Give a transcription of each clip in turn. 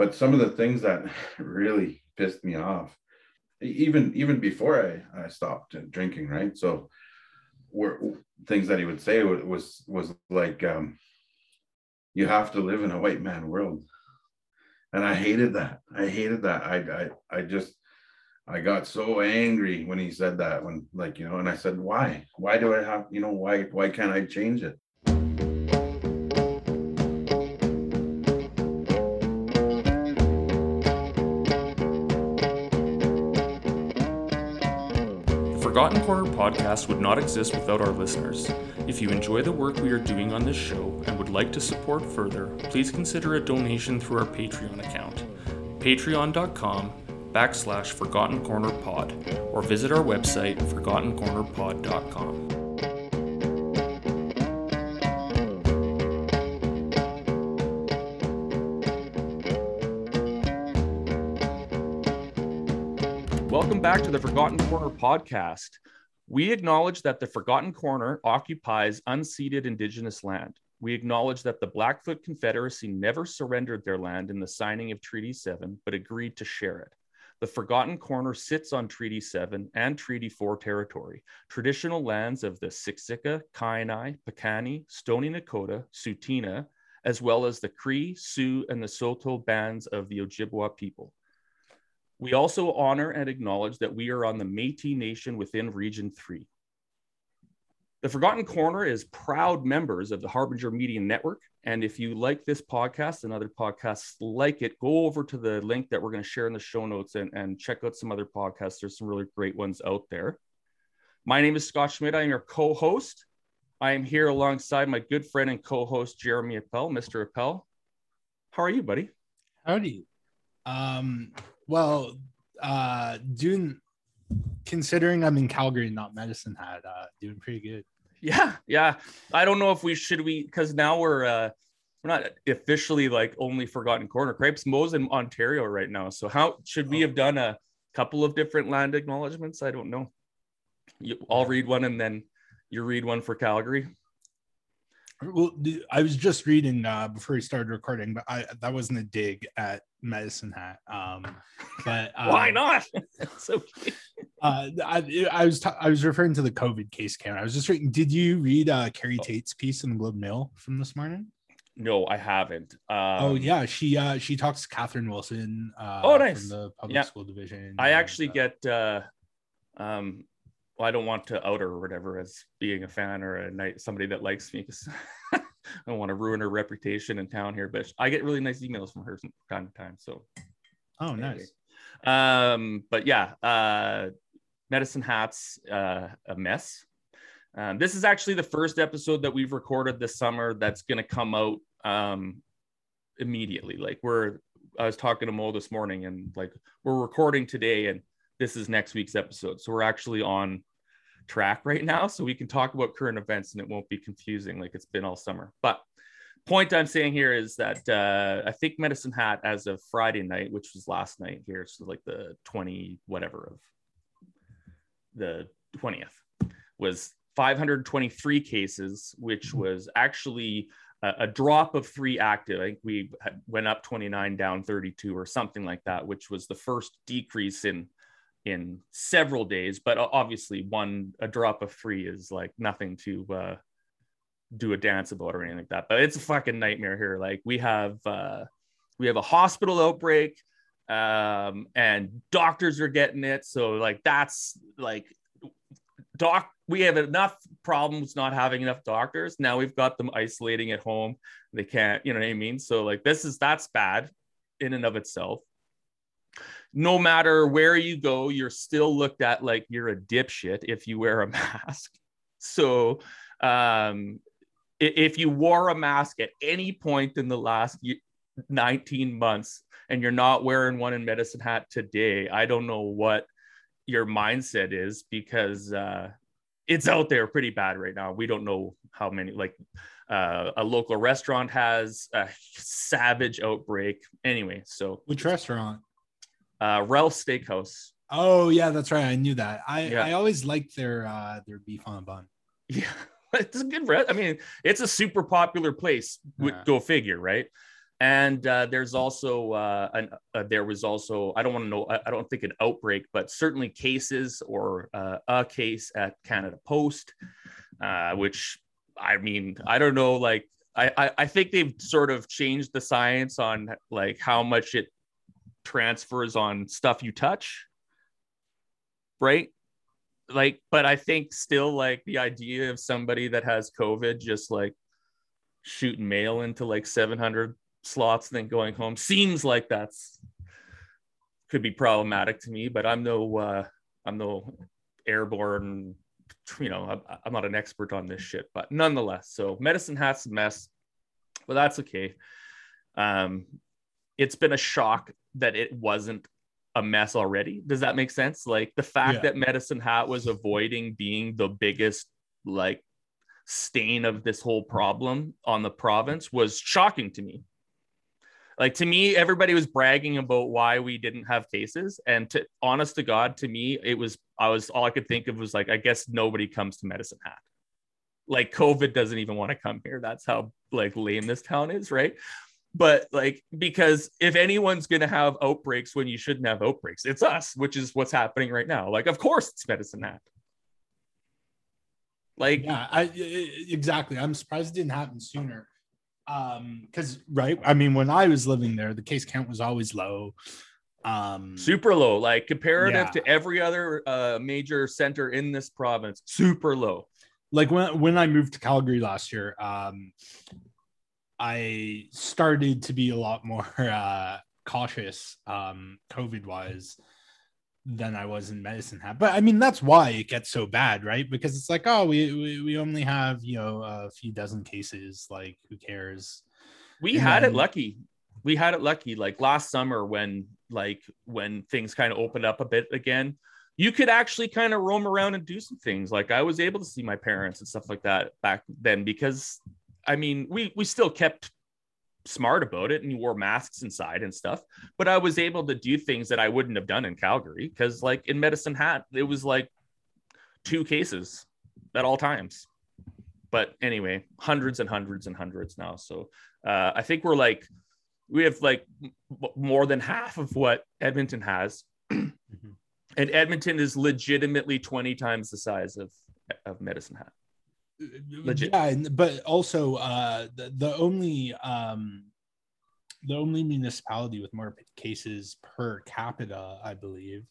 but some of the things that really pissed me off, even even before I, I stopped drinking, right? So were things that he would say was was like um, you have to live in a white man world. And i hated that. I hated that. I i, I just i got so angry when he said that when like you know and i said why? Why do i have you know why why can't i change it Forgotten Corner podcast would not exist without our listeners. If you enjoy the work we are doing on this show and would like to support further, please consider a donation through our Patreon account, patreon.com backslash Forgotten Corner Pod, or visit our website, forgottencornerpod.com. Welcome back to the Forgotten Corner podcast. We acknowledge that the Forgotten Corner occupies unceded Indigenous land. We acknowledge that the Blackfoot Confederacy never surrendered their land in the signing of Treaty 7, but agreed to share it. The Forgotten Corner sits on Treaty 7 and Treaty 4 territory, traditional lands of the Siksika, Kainai, Piikani, Stoney Nakoda, Tsuut'ina, as well as the Cree, Sioux, and the Saulteaux bands of the Ojibwa people. We also honor and acknowledge that we are on the Métis Nation within Region 3. The Forgotten Corner is proud members of the Harbinger Media Network. And if you like this podcast and other podcasts like it, go over to the link that we're going to share in the show notes and, and check out some other podcasts. There's some really great ones out there. My name is Scott Schmidt. I'm your co host. I am here alongside my good friend and co host, Jeremy Appel. Mr. Appel, how are you, buddy? Howdy. Um, well, uh, doing considering I'm in Calgary, not Medicine Hat, uh, doing pretty good. Yeah, yeah. I don't know if we should we because now we're uh we're not officially like only Forgotten Corner. Crepes Mo's in Ontario right now. So how should we have done a couple of different land acknowledgements? I don't know. You, I'll read one and then you read one for Calgary. Well, I was just reading uh, before we started recording, but I that wasn't a dig at Medicine Hat. Um, but uh, why not? it's okay. uh, I, I was ta- I was referring to the COVID case count. I was just reading. Did you read uh, Carrie oh. Tait's piece in the Globe Mail from this morning? No, I haven't. Oh, um, oh yeah, she uh she talks to Catherine Wilson. Uh, oh, nice. From the public yeah. school division. I actually get uh, um well, I don't want to out her or whatever as being a fan or a night somebody that likes me because I don't want to ruin her reputation in town here. But I get really nice emails from her from time to time. So, oh, nice. Um, but yeah, uh, medicine hats, uh, a mess. Um, this is actually the first episode that we've recorded this summer that's going to come out um, immediately. Like we're, I was talking to Mo this morning, and like we're recording today, and this is next week's episode. So we're actually on track right now so we can talk about current events and it won't be confusing like it's been all summer. But point i'm saying here is that uh, i think medicine hat as of friday night which was last night here so like the 20 whatever of the 20th was 523 cases which was actually a, a drop of three active. I think we went up 29 down 32 or something like that which was the first decrease in in several days but obviously one a drop of three is like nothing to uh do a dance about or anything like that but it's a fucking nightmare here. Like we have uh we have a hospital outbreak um and doctors are getting it. So like that's like doc we have enough problems not having enough doctors. Now we've got them isolating at home. They can't you know what i mean? So like this is that's bad in and of itself no matter where you go, you're still looked at like you're a dipshit if you wear a mask. So, um, if you wore a mask at any point in the last 19 months and you're not wearing one in medicine hat today, I don't know what your mindset is because uh, it's out there pretty bad right now. We don't know how many, like, uh, a local restaurant has a savage outbreak. Anyway, so which restaurant? Uh, Ralph Steakhouse. Oh yeah, that's right. I knew that. I yeah. I always liked their uh, their beef on a bun. Yeah, it's a good. Re- I mean, it's a super popular place. Yeah. Go figure, right? and uh, there's also uh, an, uh, there was also I don't want to know I, I, don't think an outbreak, but certainly cases or uh, a case at Canada Post, uh, which I mean I don't know like I, I I think they've sort of changed the science on like how much it transfers on stuff you touch, right? Like, but I think still like the idea of somebody that has COVID just like shooting mail into like 700 slots then going home seems like that's could be problematic to me but i'm no uh i'm no airborne you know i'm not an expert on this shit but nonetheless so medicine hat's a mess but that's okay um it's been a shock that it wasn't a mess already? Does that make sense? Like the fact yeah. that medicine hat was avoiding being the biggest like stain of this whole problem on the province was shocking to me. Like to me everybody was bragging about why we didn't have cases. And to honest to god to me it was i was all i could think of was like i guess nobody comes to medicine hat. Like covid doesn't even want to come here. That's how like lame this town is right but like because if anyone's going to have outbreaks when you shouldn't have outbreaks it's us which is what's happening right now. Like of course it's medicine hat. Like yeah i exactly. I'm surprised it didn't happen sooner. Um because right i mean when i was living there the case count was always low. Um super low. Like comparative yeah. to every other uh major center in this province super low. Like when when i moved to calgary last year um i started to be a lot more uh cautious um covid wise than I was in medicine hat. But I mean, that's why it gets so bad, right? Because it's like, oh, we we, we only have you know a few dozen cases. Like, who cares? We and had then... it lucky. We had it lucky. Like last summer, when like when things kind of opened up a bit again, you could actually kind of roam around and do some things. Like I was able to see my parents and stuff like that back then because I mean, we we still kept smart about it and you wore masks inside and stuff. But I was able to do things that I wouldn't have done in Calgary because, like in Medicine Hat, it was like two cases at all times. But anyway, hundreds and hundreds and hundreds now. So uh, I think we're like, we have like more than half of what Edmonton has. mm-hmm. And Edmonton is legitimately 20 times the size of, of Medicine Hat. Legit. Yeah, but also uh, the, the only um, the only municipality with more cases per capita, I believe,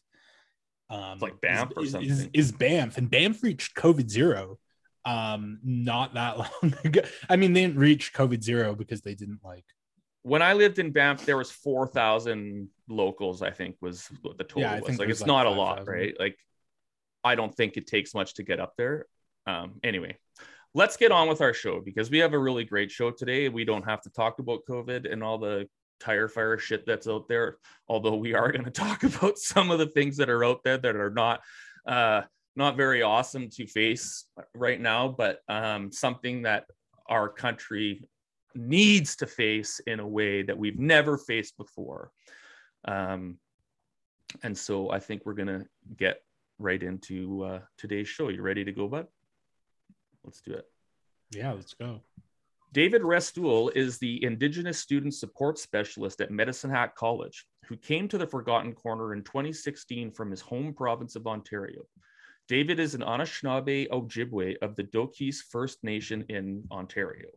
um, like Banff is, or something, is, is Banff, and Banff reached COVID zero um not that long ago. I mean they didn't reach covid zero because they didn't like when i lived in banff there was 4000 locals i think was what the total yeah, was. like it's like not 5, a lot 000. right? Like i don't think it takes much to get up there um anyway let's get on with our show because we have a really great show today. We don't have to talk about COVID and all the tire fire shit that's out there, although we are going to talk about some of the things that are out there that are not uh, not very awesome to face right now, but um, something that our country needs to face in a way that we've never faced before. Um, and so I think we're going to get right into uh, today's show. You ready to go, bud? Let's do it. Yeah, let's go. David Restoule is the Indigenous Student Support Specialist at Medicine Hat College, who came to the Forgotten Corner in 2016 from his home province of Ontario. David is an Anishinaabe Ojibwe of the Dokis First Nation in Ontario.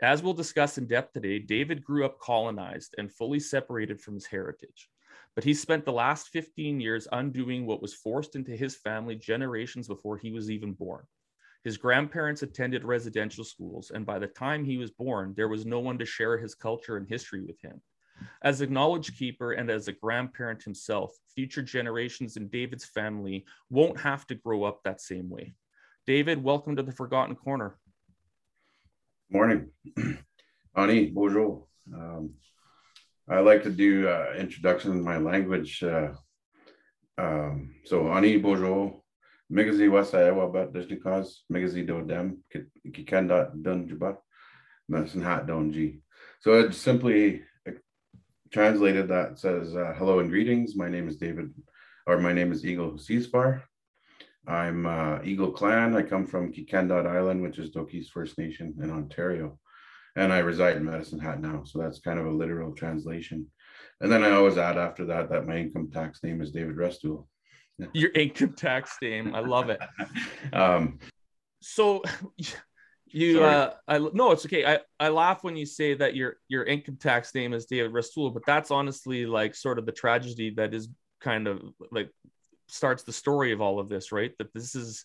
As we'll discuss in depth today, David grew up colonized and fully separated from his heritage. But he spent the last 15 years undoing what was forced into his family generations before he was even born. His grandparents attended residential schools, and by the time he was born, there was no one to share his culture and history with him. As a knowledge keeper and as a grandparent himself, future generations in David's family won't have to grow up that same way. David, welcome to the Forgotten Corner. Morning. Ani, bonjour. Um, I like to do uh, introduction in my language. Uh, um, so, Ani, bonjour. Migizi-Wasaa-Ewaabit dashnikaz, Migizi do dem, kikanda dun juba, medicine hat don ji. So it simply translated that says, uh, hello and greetings. My name is David, or my name is Eagle Husispar. I'm uh, Eagle Clan. I come from Okikendawt Island, which is Dokis First Nation in Ontario. and I reside in Medicine Hat now. So that's kind of a literal translation. And then I always add after that that my income tax name is David Restoule. Your income tax name, I love it. um, so you uh I no it's okay. I I laugh when you say that your your income tax name is David Restoule, but that's honestly like sort of the tragedy that is kind of like starts the story of all of this, right? That this is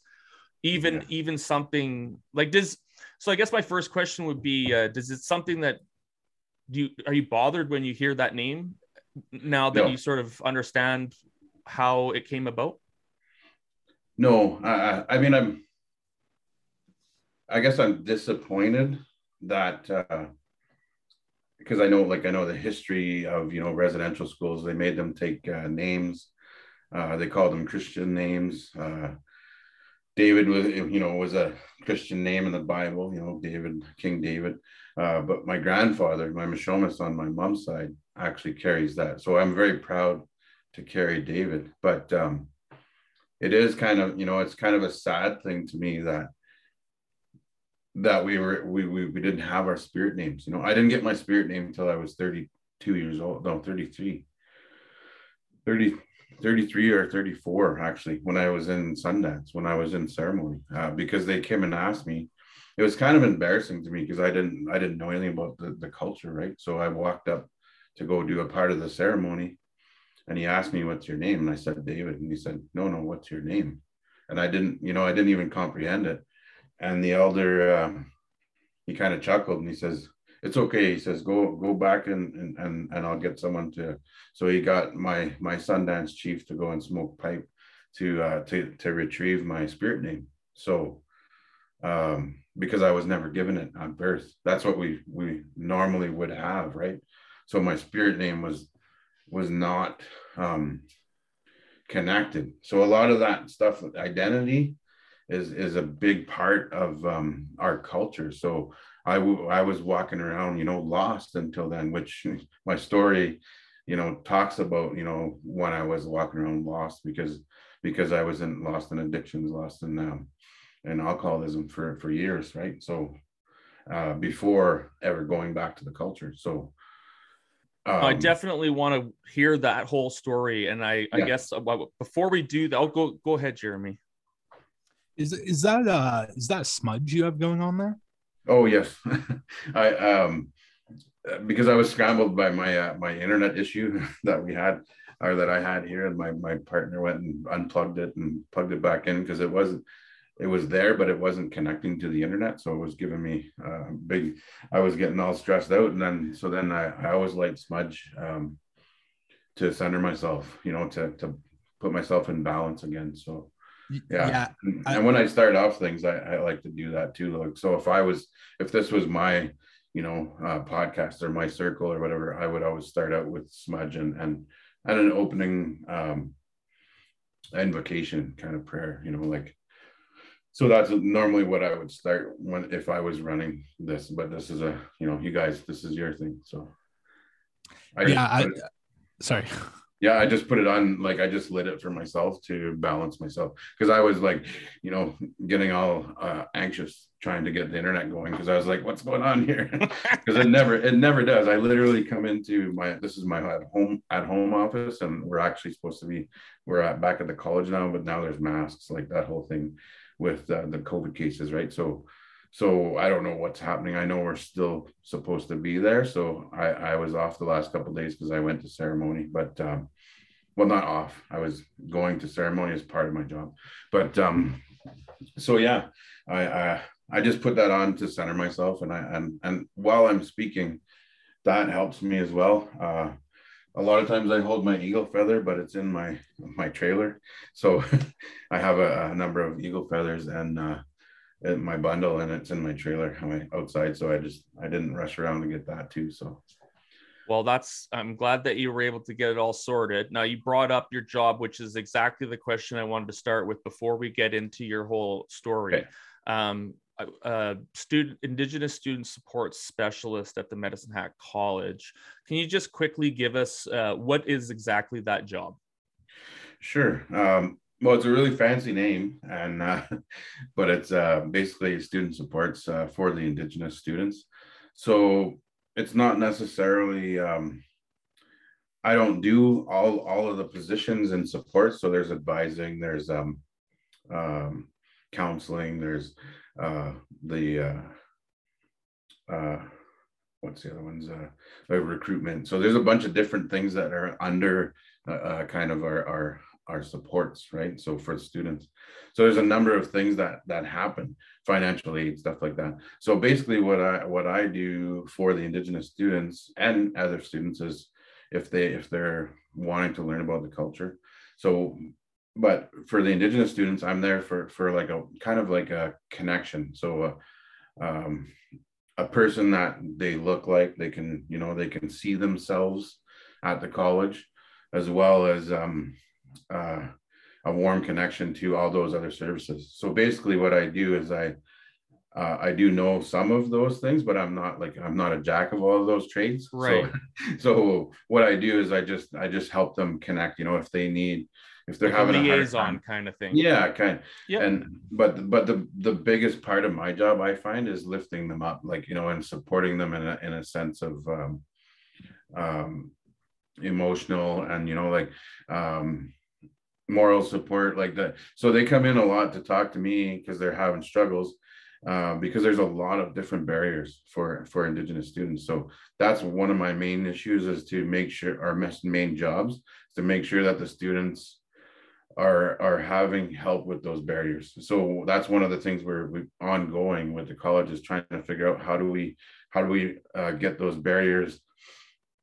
even yeah. even something like does so I guess my first question would be uh does it something that do you are you bothered when you hear that name now that no. you sort of understand how it came about? No, I I mean I'm I guess I'm disappointed that uh, because I know, like, I know the history of you know residential schools. They made them take uh, names. Uh, they called them Christian names. Uh, David was, you know, was a Christian name in the Bible. You know, David, King David. Uh, but my grandfather, my Mishomis on my mom's side, actually carries that. So I'm very proud to carry David. But um, it is kind of, you know, it's kind of a sad thing to me that that we were we, we we didn't have our spirit names. You know, I didn't get my spirit name until I was 32 years old. No, 33. 30, 33 or 34 actually when I was in Sundance, when I was in ceremony, uh, because they came and asked me. It was kind of embarrassing to me because I didn't I didn't know anything about the, the culture, right? So I walked up to go do a part of the ceremony and he asked me, What's your name? And I said, David. And he said, No, no, what's your name? And I didn't, you know, I didn't even comprehend it. And the elder, um, he kind of chuckled and he says, "It's okay." He says, "Go go back and and and, I'll get someone to." So he got my my Sundance chief to go and smoke pipe to uh, to to retrieve my spirit name. So um, because I was never given it on birth, that's what we we normally would have, right? So my spirit name was was not um, connected. So a lot of that stuff, identity, is is a big part of um, our culture. So I, w- I was walking around, you know, lost until then, which my story, you know, talks about, you know, when I was walking around lost because because I was in lost in addictions, lost in um, in alcoholism for for years, right? So uh, before ever going back to the culture. So um, I definitely want to hear that whole story, and I, I guess uh, before we do that, I'll go go ahead, Jeremy. Is is that uh is that smudge you have going on there? Oh yes, I um because I was scrambled by my uh, my internet issue that we had or that I had here, and my my partner went and unplugged it and plugged it back in because it wasn't it was there, but it wasn't connecting to the internet. So it was giving me uh, big. I was getting all stressed out, and then so then I I always like smudge um, to center myself, you know, to to put myself in balance again. So yeah, yeah and, I, when i start off things I, I like to do that too like so if i was if this was my you know uh, podcast or my circle or whatever i would always start out with smudge and and and an opening um invocation kind of prayer you know like so that's normally what i would start when if i was running this but this is a you know you guys this is your thing so. I yeah I, sorry. Yeah i just put it on like i just lit it for myself to balance myself because i was like you know getting all uh, anxious trying to get the internet going because i was like what's going on here? Because it never it never does. I literally come into my this is my at home at home office and we're actually supposed to be we're at back at the college now but now there's masks like that whole thing with uh, the covid cases right so so I don't know what's happening. I know we're still supposed to be there. So I, I was off the last couple days because I went to ceremony, but um, well, not off. I was going to ceremony as part of my job. But um, so yeah, I, I I just put that on to center myself, and I and and while I'm speaking, that helps me as well. Uh, a lot of times I hold my eagle feather, but it's in my my trailer, so I have a, a number of eagle feathers, and uh, in my bundle and it's in my trailer outside. So I just I didn't rush around to get that too. So well, that's I'm glad that you were able to get it all sorted. Now you brought up your job, which is exactly the question I wanted to start with before we get into your whole story. Okay. Um, uh, student indigenous student support specialist at the medicine hat college can you just quickly give us uh, what is exactly that job sure um, well, it's a really fancy name, and uh, but it's uh, basically student supports uh, for the Indigenous students. so it's not necessarily um, I don't do all all of the positions and support. So there's advising, there's um, um, counseling, there's uh, the uh, uh, what's the other ones? Uh, recruitment. So there's a bunch of different things that are under kind of our, our our supports, right? So for students, so there's a number of things that that happen, financial aid, stuff like that. So basically, what I what I do for the Indigenous students and other students is if they if they're wanting to learn about the culture. So, but for the Indigenous students, I'm there for for like a kind of like a connection. So, uh, um, a person that they look like they can you know they can see themselves at the college as well as um, uh, a warm connection to all those other services. So basically, what I do is I uh, I do know some of those things, but I'm not like I'm not a jack of all of those trades. Right. So, so what I do is I just I just help them connect. You know, if they need if they're like having a liaison kind of thing. Yeah, kind. Yeah. And but but the the biggest part of my job I find is lifting them up, like you know, and supporting them in a in a sense of um, um, emotional and you know like um moral support like that so they come in a lot to talk to me because they're having struggles uh, because there's a lot of different barriers for for indigenous students so that's one of my main issues is to make sure our main jobs to make sure that the students are are having help with those barriers so that's one of the things we're we ongoing with the college is trying to figure out how do we how do we uh, get those barriers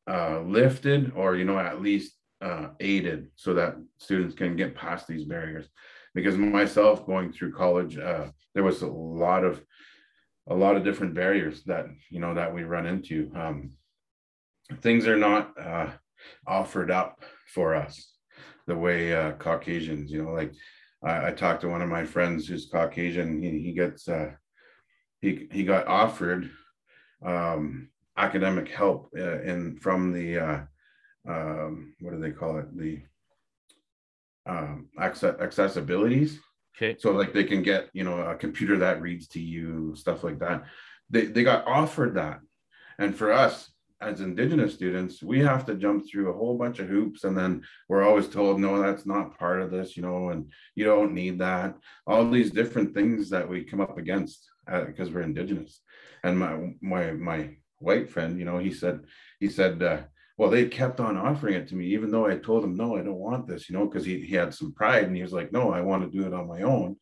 uh, lifted or you know at least uh, aided so that students can get past these barriers. Because myself going through college, uh, there was a lot of a lot of different barriers that you know that we run into. Um, things are not uh, offered up for us the way uh, Caucasians, you know, like I, I, talked to one of my friends who's Caucasian. He, he gets uh, he he got offered um, academic help uh, in from the uh, um, what do they call it? The um, access accessibilities. Okay. So like they can get you know a computer that reads to you, stuff like that. They they got offered that, and for us as indigenous students we have to jump through a whole bunch of hoops and then we're always told no that's not part of this you know and you don't need that all these different things that we come up against because uh, we're indigenous and my my my white friend you know he said he said uh, well, they kept on offering it to me, even though I told him, no, I don't want this, you know, because he, he had some pride and he was like, no, I want to do it on my own.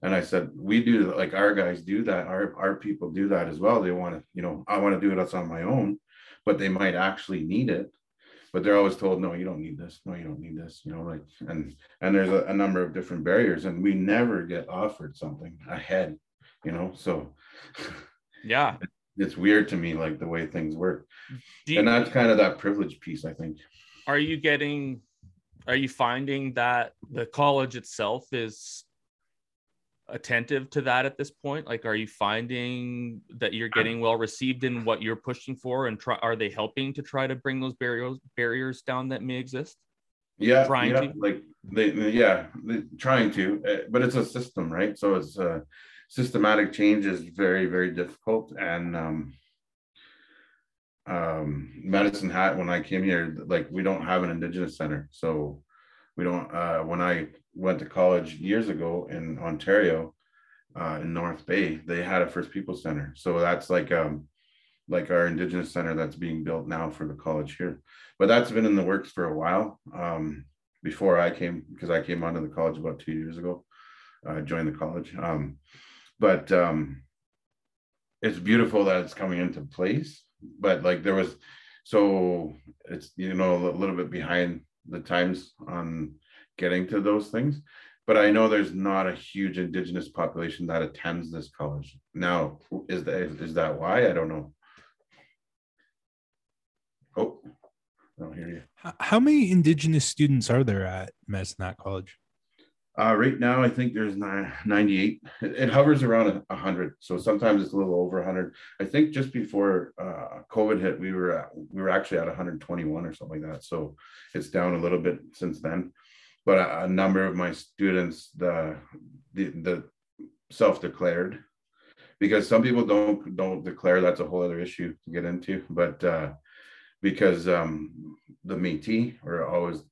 And I said, we do like our guys do that. Our, our people do that as well. They want to, you know, I want to do it on my own, but they might actually need it. But they're always told, no, you don't need this. No, you don't need this. You know, like, and, and there's a, a number of different barriers and we never get offered something ahead, you know, so yeah, it's weird to me like the way things work you, and that's kind of that privilege piece i think are you getting are you finding that the college itself is attentive to that at this point? Like are you finding that you're getting well received in what you're pushing for and try, are they helping to try to bring those barriers barriers down that may exist? Yeah trying yeah, to? like they yeah they, trying to eh, but it's a system right? So it's uh systematic change is very very difficult. And um, um, medicine hat when i came here like we don't have an indigenous center. So we don't uh, when i went to college years ago in ontario uh, in north bay they had a first people center. So that's like um like our indigenous center that's being built now for the college here. But that's been in the works for a while. Um, before i came because i came onto the college about two years ago uh, joined the college. Um, but um, it's beautiful that it's coming into place. But like there was, so it's you know a little bit behind the times on getting to those things. But I know there's not a huge indigenous population that attends this college. Now, is that is that why? I don't know. Oh, I don't hear you. How many indigenous students are there at Hat College? Uh, right now, I think there's 98. It, hovers around 100, so sometimes it's a little over 100. I think just before uh, COVID hit, we were at, we were actually at 121 or something like that. So it's down a little bit since then. But a, a number of my students, the the, the self-declared, because some people don't don't declare that's a whole other issue to get into but uh because um the métis are always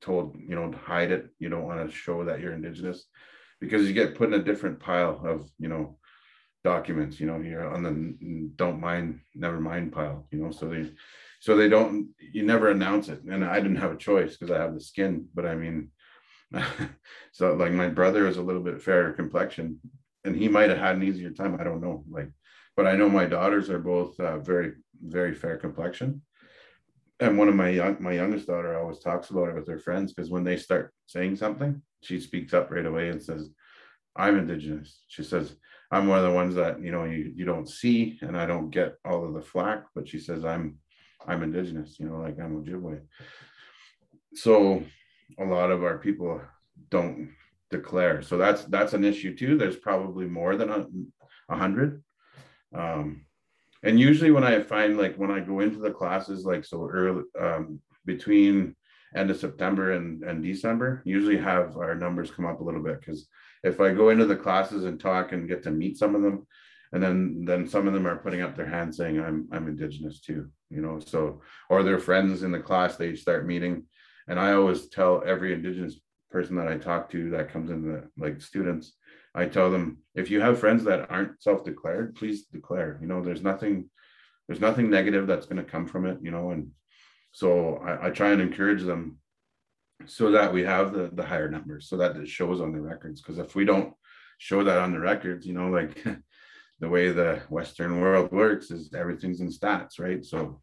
told you know hide it you don't want to show that you're indigenous because you get put in a different pile of you know documents you know you're on the don't mind never mind pile you know so they so they don't you never announce it. And i didn't have a choice because i have the skin but i mean so like my brother is a little bit fairer complexion and he might have had an easier time. I don't know like but i know my daughters are both uh, very very fair complexion. And one of my young, my youngest daughter always talks about it with her friends because when they start saying something she speaks up right away and says i'm indigenous. She says i'm one of the ones that you know you, you don't see and i don't get all of the flack but she says i'm I'm indigenous, you know, like I'm Ojibwe. So a lot of our people don't declare. So that's that's an issue too. There's probably more than a, a hundred. Um, and usually when I find like when I go into the classes, like so early um, between end of September and, and December, usually have our numbers come up a little bit because if I go into the classes and talk and get to meet some of them, and then then some of them are putting up their hand saying i'm i'm indigenous too you know so or their friends in the class they start meeting. And i always tell every indigenous person that i talk to that comes in the like students i tell them if you have friends that aren't self-declared please declare you know there's nothing there's nothing negative that's going to come from it you know and so I, I try and encourage them so that we have the the higher numbers so that it shows on the records. Because if we don't show that on the records you know like the way the Western world works is everything's in stats, right? So,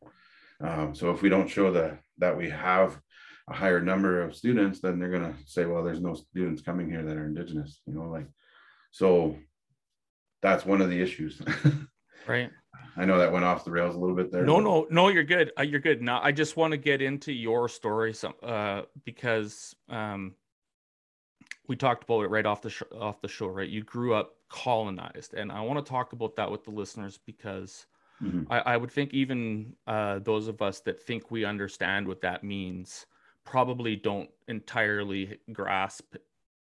um, so if we don't show the that we have a higher number of students, then they're gonna say, well, there's no students coming here that are indigenous, you know, like, so that's one of the issues. right. I know that went off the rails a little bit there. No, but... no, no, you're good. Uh, you're good. Now, I just want to get into your story some uh, because um, we talked about it right off the sh- off the show, right? You grew up colonized, and I want to talk about that with the listeners because mm-hmm. I, I, would think even uh, those of us that think we understand what that means probably don't entirely grasp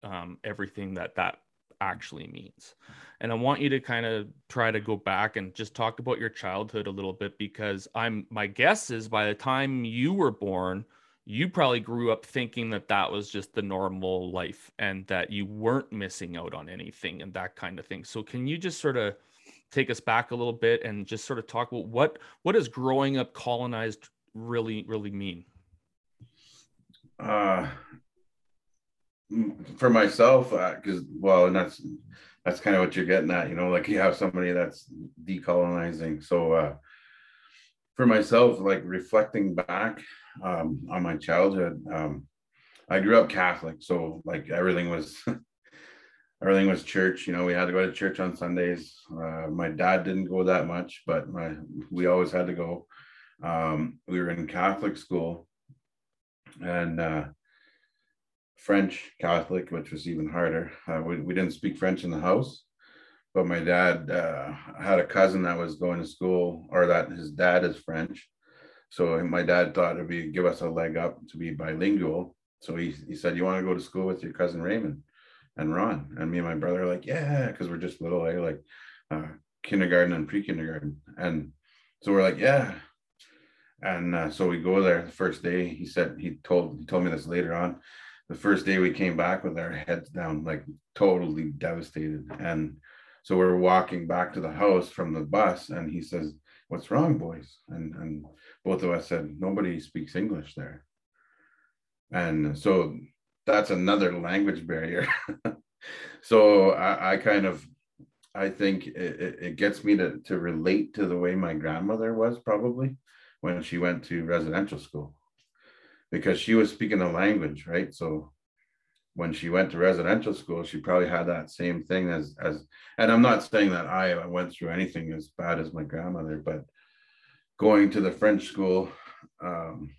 um, everything that that actually means. And I want you to kind of try to go back and just talk about your childhood a little bit because I'm my guess is by the time you were born you probably grew up thinking that that was just the normal life and that you weren't missing out on anything and that kind of thing. So can you just sort of take us back a little bit and just sort of talk about what what does growing up colonized really really mean? Uh for myself because uh, well and that's that's kind of what you're getting at you know like you have somebody that's decolonizing so uh for myself like reflecting back um, on my childhood. Um, I grew up Catholic, so like everything was everything was church. You know, we had to go to church on Sundays. Uh, my dad didn't go that much, but my we always had to go. Um, we were in Catholic school and uh, French Catholic, which was even harder. Uh, we, we didn't speak French in the house, but my dad uh, had a cousin that was going to school, or that his dad is French, so my dad thought it'd be give us a leg up to be bilingual. So he, he said, You want to go to school with your cousin Raymond and Ron? And me and my brother are like, Yeah, because we're just little, eh? like uh, kindergarten and pre kindergarten. And so we're like, Yeah. And uh, so we go there the first day. He said, He told, he told me this later on. The first day we came back with our heads down, like totally devastated. And so we're walking back to the house from the bus, and he says, What's wrong, boys? And, and both of us said nobody speaks English there. And so that's another language barrier. so I, I, kind of I think it, it gets me to, to relate to the way my grandmother was probably when she went to residential school because she was speaking the language, right? So when she went to residential school, she probably had that same thing as as and I'm not saying that I went through anything as bad as my grandmother, but going to the French school, um,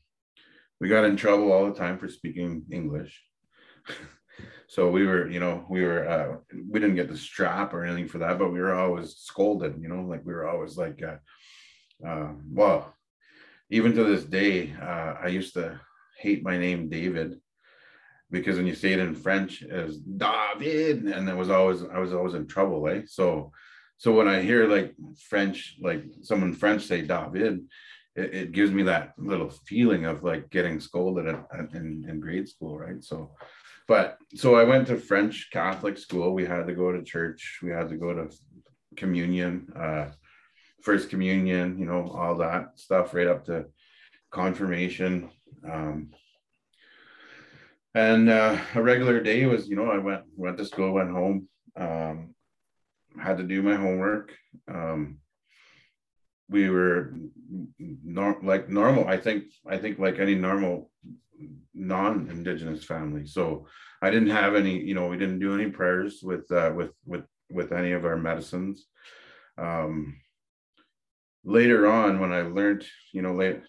we got in trouble all the time for speaking English. so we were, you know, we were, uh, we didn't get the strap or anything for that, but we were always scolded, you know, like we were always like, uh, uh, well, even to this day, uh, I used to hate my name David because when you say it in French as David, and it was always I was always in trouble, eh? So so when I hear like French, like someone French say David, it, it gives me that little feeling of like getting scolded at, at, in, in grade school, right? So, but so I went to French Catholic school. We had to go to church. We had to go to communion, uh, first communion, you know, all that stuff right up to confirmation. Um, and uh, a regular day was, you know, I went went to school, went home, um, had to do my homework. Um, we were nor- like normal. I think I think like any normal non-indigenous family. So I didn't have any, you know, we didn't do any prayers with uh, with with with any of our medicines. Um, later on, when I learned, you know, late,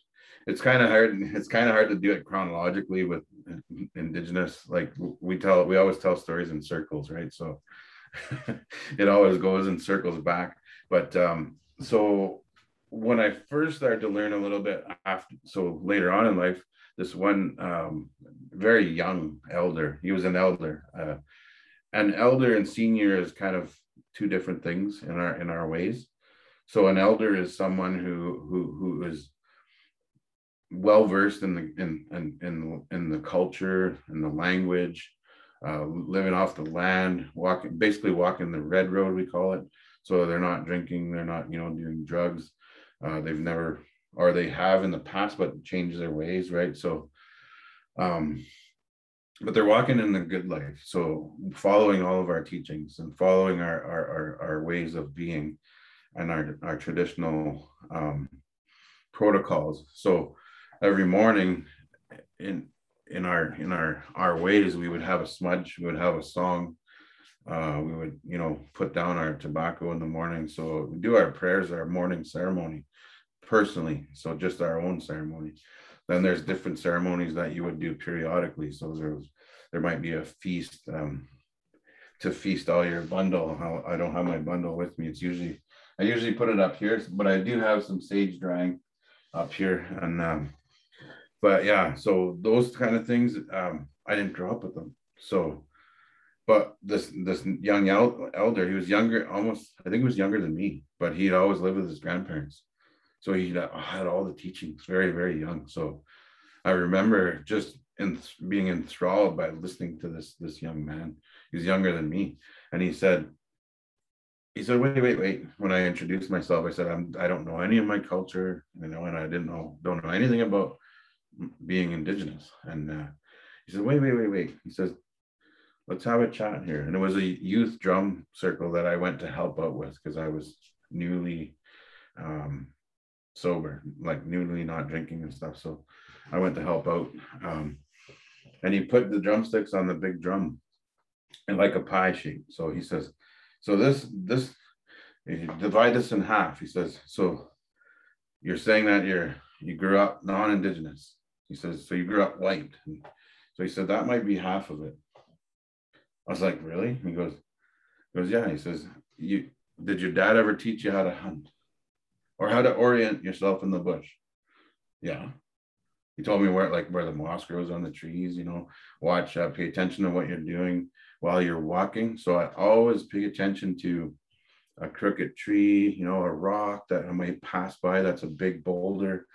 it's kind of hard. It's kind of hard to do it chronologically with indigenous. Like we tell, we always tell stories in circles, right? So it always goes in circles back. But um, so when I first started to learn a little bit after, so later on in life, this one um, very young elder, he was an elder. Uh, an elder and senior is kind of two different things in our in our ways. So an elder is someone who who who is well versed in the in, in in in the culture and the language, uh, living off the land, walking basically walking the red road we call it. So they're not drinking, they're not you know doing drugs. Uh, they've never or they have in the past, but changed their ways, right? So, um, but they're walking in the good life. So following all of our teachings and following our our our, our ways of being and our our traditional um, protocols. So every morning in in our in our our ways we would have a smudge we would have a song. Uh, we would you know put down our tobacco in the morning. So we do our prayers our morning ceremony personally. So just our own ceremony. Then there's different ceremonies that you would do periodically. So there's there might be a feast um, to feast all your bundle. I don't have my bundle with me. It's usually i usually put it up here but i do have some sage drying up here. And um, but yeah, so those kind of things, um, I didn't grow up with them. So, but this this young elder, he was younger, almost I think he was younger than me, but he'd always lived with his grandparents, so he had all the teachings very very young. So, I remember just in being enthralled by listening to this this young man. He's younger than me, and he said, he said, wait, wait, wait. When I introduced myself, I said, I'm, I don't know any of my culture, you know, and I didn't know, don't know anything about being indigenous. And uh, he said, wait, wait, wait, wait. He says, let's have a chat here. And it was a youth drum circle that I went to help out with because I was newly um, sober, like newly not drinking and stuff. So I went to help out. Um, and he put the drumsticks on the big drum and like a pie shape. So he says, so this, this, divide this in half. He says, so you're saying that you're, you grew up non-indigenous he says, So you grew up white. So he said, That might be half of it. I was like, Really? He goes, he goes, Yeah. He says, You did your dad ever teach you how to hunt or how to orient yourself in the bush? Yeah. He told me where like where the moss grows on the trees, you know, watch, uh, pay attention to what you're doing while you're walking. So I always pay attention to a crooked tree, you know, a rock that I might pass by that's a big boulder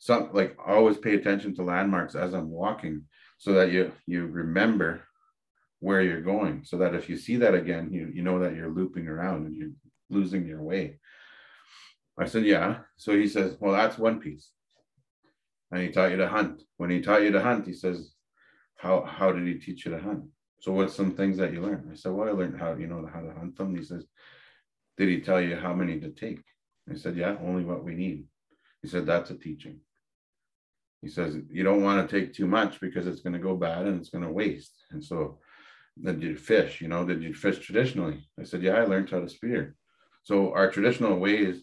some like always pay attention to landmarks as I'm walking so that you you remember where you're going. So that if you see that again you you know that you're looping around and you're losing your way. I said yeah. So he says well that's one piece. And he taught you to hunt. When he taught you to hunt he says how how did he teach you to hunt? So what's some things that you learned? I said well i learned how you know how to hunt them. He says did he tell you how many to take? I said yeah only what we need. He said that's a teaching he says you don't want to take too much because it's going to go bad and it's going to waste. And so then you fish, you know, did you fish traditionally? I said, yeah, I learned how to spear. So our traditional ways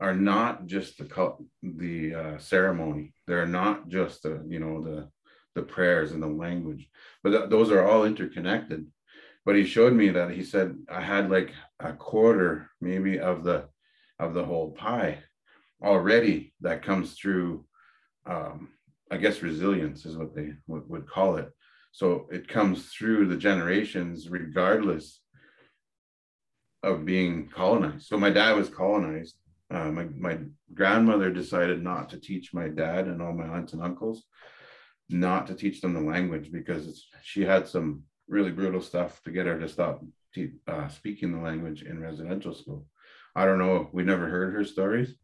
are not just the the uh, ceremony. They're not just the you know the the prayers and the language, but th- those are all interconnected. But he showed me that he said I had like a quarter maybe of the of the whole pie already that comes through um, I guess resilience is what they would, would call it. So it comes through the generations, regardless of being colonized. So my dad was colonized. Uh, my my grandmother decided not to teach my dad and all my aunts and uncles, not to teach them the language because she had some really brutal stuff to get her to stop te- uh, speaking the language in residential school. I don't know. We never heard her stories.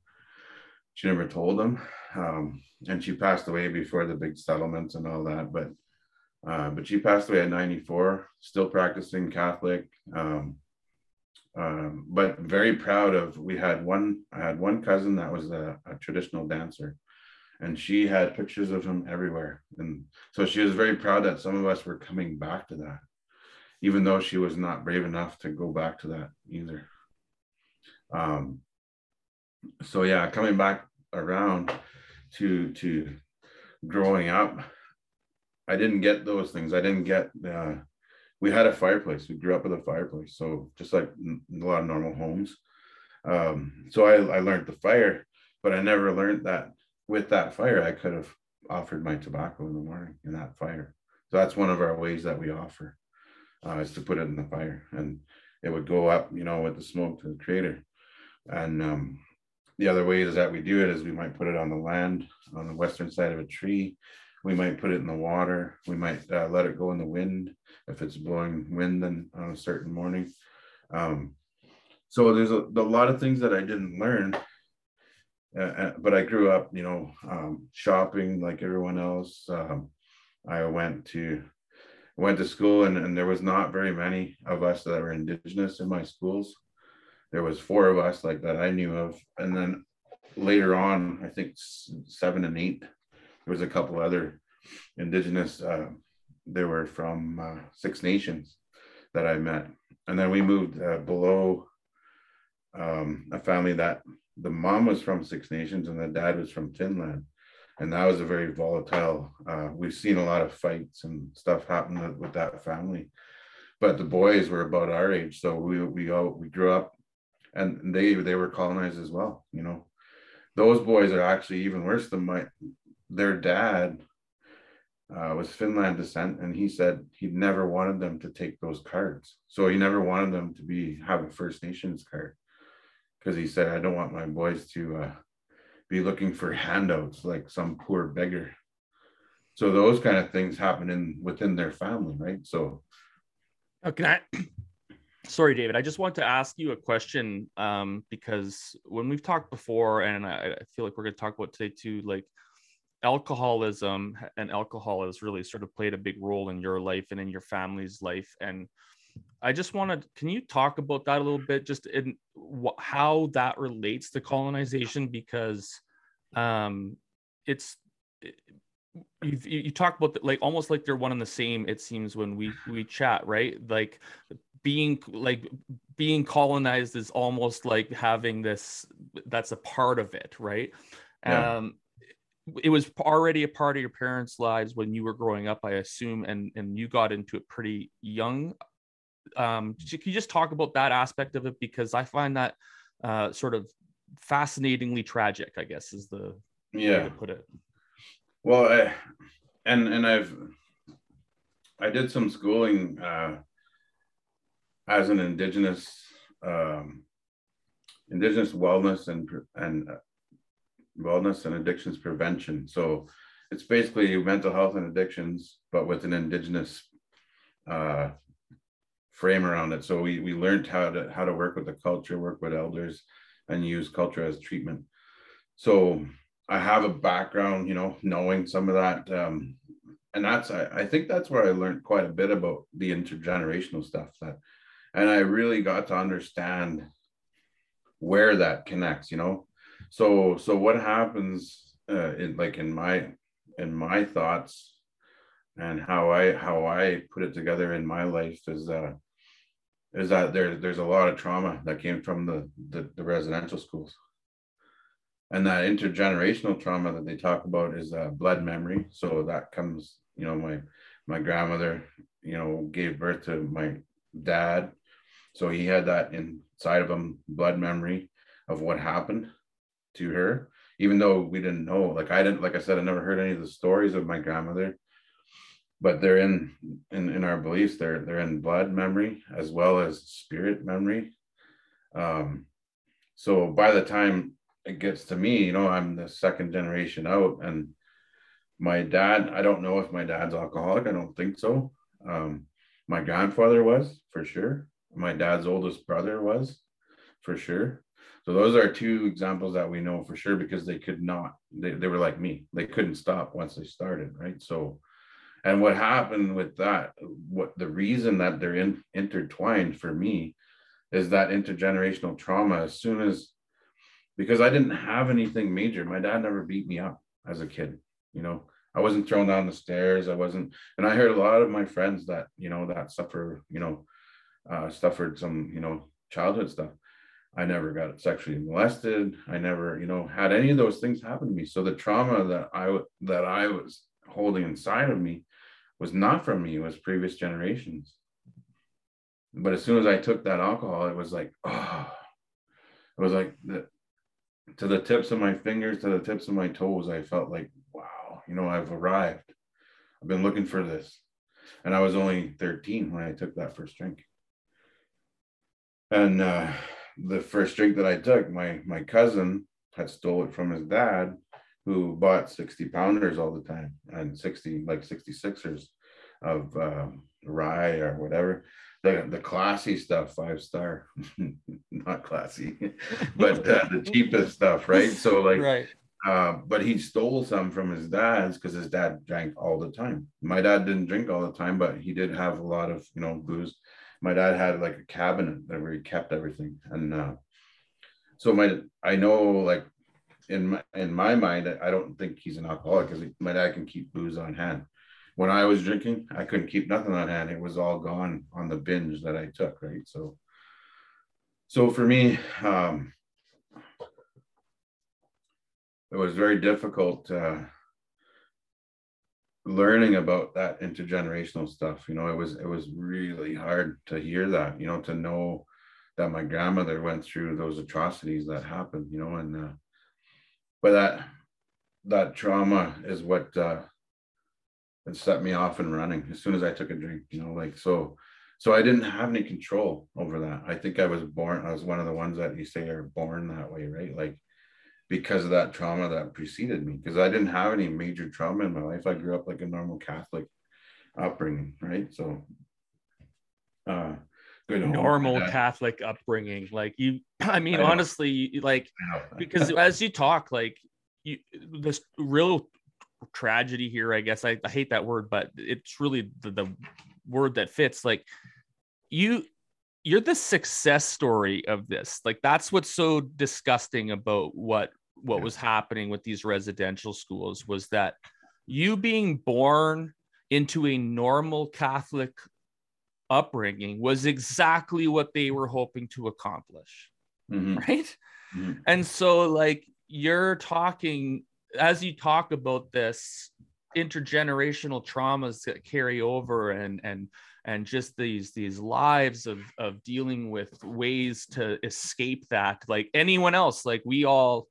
She never told them, um, and she passed away before the big settlements and all that. But uh, but she passed away at 94, still practicing Catholic. Um, um, but very proud of. We had one. I had one cousin that was a, a traditional dancer, and she had pictures of him everywhere. And so she was very proud that some of us were coming back to that, even though she was not brave enough to go back to that either. Um, so yeah, coming back around to to growing up, I didn't get those things. I didn't get. Uh, we had a fireplace. We grew up with a fireplace, so just like a lot of normal homes. Um, so I, I learned the fire, but I never learned that with that fire I could have offered my tobacco in the morning in that fire. So that's one of our ways that we offer uh, is to put it in the fire, and it would go up, you know, with the smoke to the creator. And um, the other way is that we do it is we might put it on the land on the western side of a tree. We might put it in the water. We might uh, let it go in the wind if it's blowing wind then on a certain morning. Um, so there's a, a, lot of things that I didn't learn, uh, uh, but I grew up, you know, um, shopping like everyone else. Um, I went to went to school and, and there was not very many of us that were indigenous in my schools there was four of us like that I knew of, and then later on, I think seven and eight, there was a couple other indigenous. Uh, they were from uh, Six Nations that I met, and then we moved uh, below um, a family that the mom was from Six Nations and the dad was from Finland, and that was a very volatile. Uh, we've seen a lot of fights and stuff happen with that family, but the boys were about our age, so we we all we grew up and they they were colonized as well you know. Those boys are actually even worse than my their dad uh, was finland descent and he said he never wanted them to take those cards. So he never wanted them to be have a first nations card because he said i don't want my boys to uh, be looking for handouts like some poor beggar. So those kind of things happen in within their family right? So okay sorry david i just want to ask you a question um, because when we've talked before and I, feel like we're going to talk about today too like alcoholism and alcohol has really sort of played a big role in your life and in your family's life and i just wanted can you talk about that a little bit just in wh- how that relates to colonization? Because um it's you, you talk about the, like almost like they're one and the same it seems when we we chat right? Like being like being colonized is almost like having this that's a part of it right? Yeah. um it was already a part of your parents lives when you were growing up i assume and and you got into it pretty young. Um can you just talk about that aspect of it? Because i find that uh sort of fascinatingly tragic i guess is the yeah. to put it. Well I, and and i've i did some schooling uh as an indigenous um, indigenous wellness and and uh, wellness and addictions prevention. So it's basically mental health and addictions, but with an indigenous uh, frame around it. So we we learned how to how to work with the culture, work with elders, and use culture as treatment. So I have a background, you know, knowing some of that. Um, and that's I, I think that's where I learned quite a bit about the intergenerational stuff that and I really got to understand where that connects, you know. So so what happens uh, in like in my in my thoughts and how I how I put it together in my life is uh is that there there's a lot of trauma that came from the, the, the residential schools. And that intergenerational trauma that they talk about is uh, blood memory. So that comes you know my my grandmother you know gave birth to my dad so he had that inside of him, blood memory of what happened to her, even though we didn't know. Like I didn't, like I said, I never heard any of the stories of my grandmother, but they're in in, in our beliefs. They're they're in blood memory as well as spirit memory, Um, so by the time it gets to me, you know, I'm the second generation out, and my dad, I don't know if my dad's alcoholic. I don't think so. Um, my grandfather was for sure. My dad's oldest brother was for sure. So those are two examples that we know for sure because they could not, they, they were like me. They couldn't stop once they started, right? So, and what happened with that, what the reason that they're in, intertwined for me is that intergenerational trauma. As soon as, because I didn't have anything major, my dad never beat me up as a kid, you know, I wasn't thrown down the stairs. I wasn't, and I heard a lot of my friends that, you know, that suffer, you know, uh, suffered some, you know, childhood stuff. I never got sexually molested. I never, you know, had any of those things happen to me. So the trauma that I that I was holding inside of me was not from me. It was previous generations. But as soon as I took that alcohol, it was like, oh, it was like the, to the tips of my fingers, to the tips of my toes. I felt like, wow, you know, I've arrived. I've been looking for this, and I was only 13 when I took that first drink. And uh, the first drink that I took, my my cousin had stole it from his dad, who bought 60 pounders all the time and 60 like 66ers of um, rye or whatever. The, the classy stuff, five star, not classy, but uh, the cheapest stuff, right? So like, right. Uh, but he stole some from his dad's because his dad drank all the time. My dad didn't drink all the time, but he did have a lot of you know booze my dad had like a cabinet that where he kept everything. And uh, so my i know like in my in my mind i don't think he's an alcoholic because my dad can keep booze on hand. When i was drinking i couldn't keep nothing on hand. It was all gone on the binge that i took right? So so for me um it was very difficult uh learning about that intergenerational stuff you know it was it was really hard to hear that you know to know that my grandmother went through those atrocities that happened you know and uh, but that that trauma is what uh it set me off and running as soon as i took a drink you know like so so i didn't have any control over that. I think i was born i was one of the ones that you say are born that way right? Like because of that trauma that preceded me because I didn't have any major trauma in my life. I grew up like a normal Catholic upbringing, right? So uh good normal Catholic upbringing. Like you I mean I honestly like because as you talk like you this real tragedy here, I guess I, I hate that word, but it's really the, the word that fits like you you're the success story of this like that's what's so disgusting about what what yeah. was happening with these residential schools was that you being born into a normal catholic upbringing was exactly what they were hoping to accomplish mm-hmm. right mm-hmm. and so like you're talking as you talk about this intergenerational traumas that carry over and and and just these these lives of of dealing with ways to escape that like anyone else like we all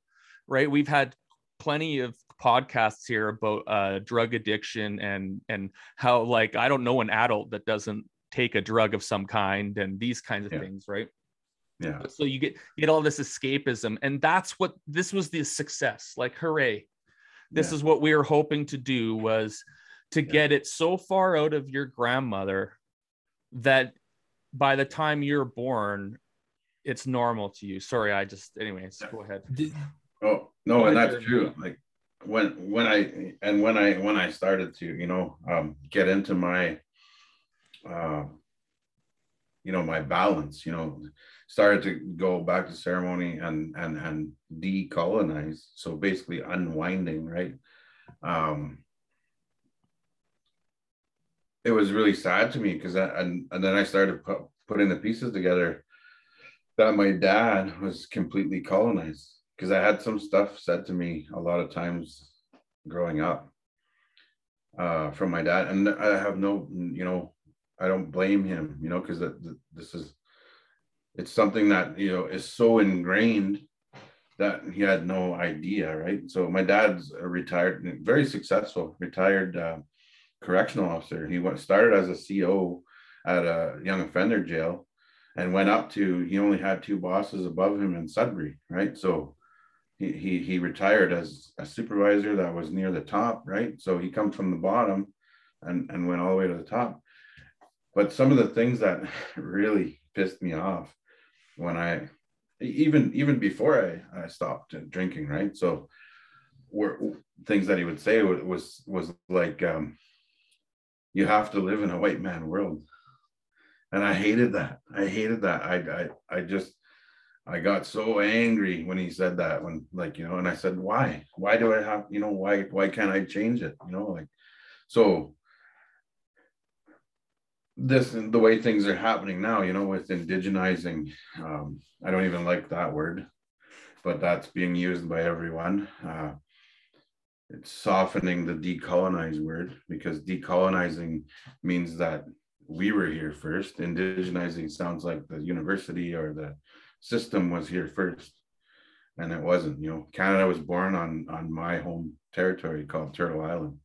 right we've had plenty of podcasts here about uh drug addiction and and how like i don't know an adult that doesn't take a drug of some kind and these kinds of yeah. things right yeah so you get you get all this escapism and that's what this was the success like hooray this yeah. is what we were hoping to do was to yeah. get it so far out of your grandmother that by the time you're born, it's normal to you. Sorry, I just anyways, go ahead. Oh no, go and that's true. Like when when I and when I when I started to, you know, um get into my uh you know my balance, you know, started to go back to ceremony and and and decolonize. So basically unwinding, right? Um it was really sad to me because and and then I started put, putting the pieces together that my dad was completely colonized because I had some stuff said to me a lot of times growing up uh, from my dad, and I have no, you know, I don't blame him, you know, because this is it's something that you know is so ingrained that he had no idea, right? So my dad's a retired, very successful, retired uh, correctional officer. He went started as a CO at a young offender jail, and went up to he only had two bosses above him in Sudbury, right? So he he, he retired as a supervisor that was near the top, right? So he comes from the bottom and and went all the way to the top. But some of the things that really pissed me off when I even even before I, I stopped drinking, right? So were things that he would say was was like um, you have to live in a white man world. And i hated that. I hated that. I i, I just i got so angry when he said that when like you know and i said why? Why do i have you know why why can't i change it? You know like so this the way things are happening now you know with indigenizing um i don't even like that word but that's being used by everyone. Uh it's softening the decolonize word because decolonizing means that we were here first. Indigenizing sounds like the university or the system was here first. And it wasn't, you know, Canada was born on on my home territory called Turtle Island,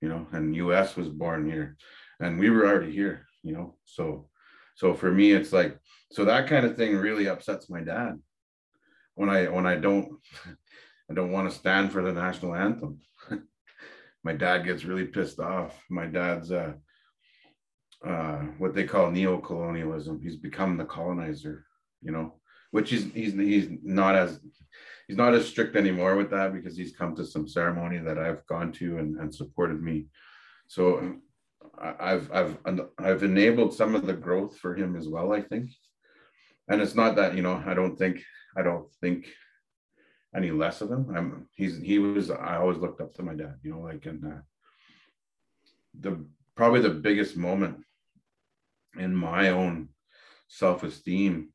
you know, and US was born here. And we were already here, you know. So so for me it's like so that kind of thing really upsets my dad when I when I don't I don't want to stand for the national anthem. my dad gets really pissed off. My dad's uh, uh, what they call neo-colonialism. He's become the colonizer, you know, which he's he's he's not as he's not as strict anymore with that because he's come to some ceremony that I've gone to and, and supported me. So I've I've I've enabled some of the growth for him as well, I think. And it's not that, you know, I don't think I don't think any less of him. I'm he's he was I always looked up to my dad, you know, like and uh, the probably the biggest moment in my own self-esteem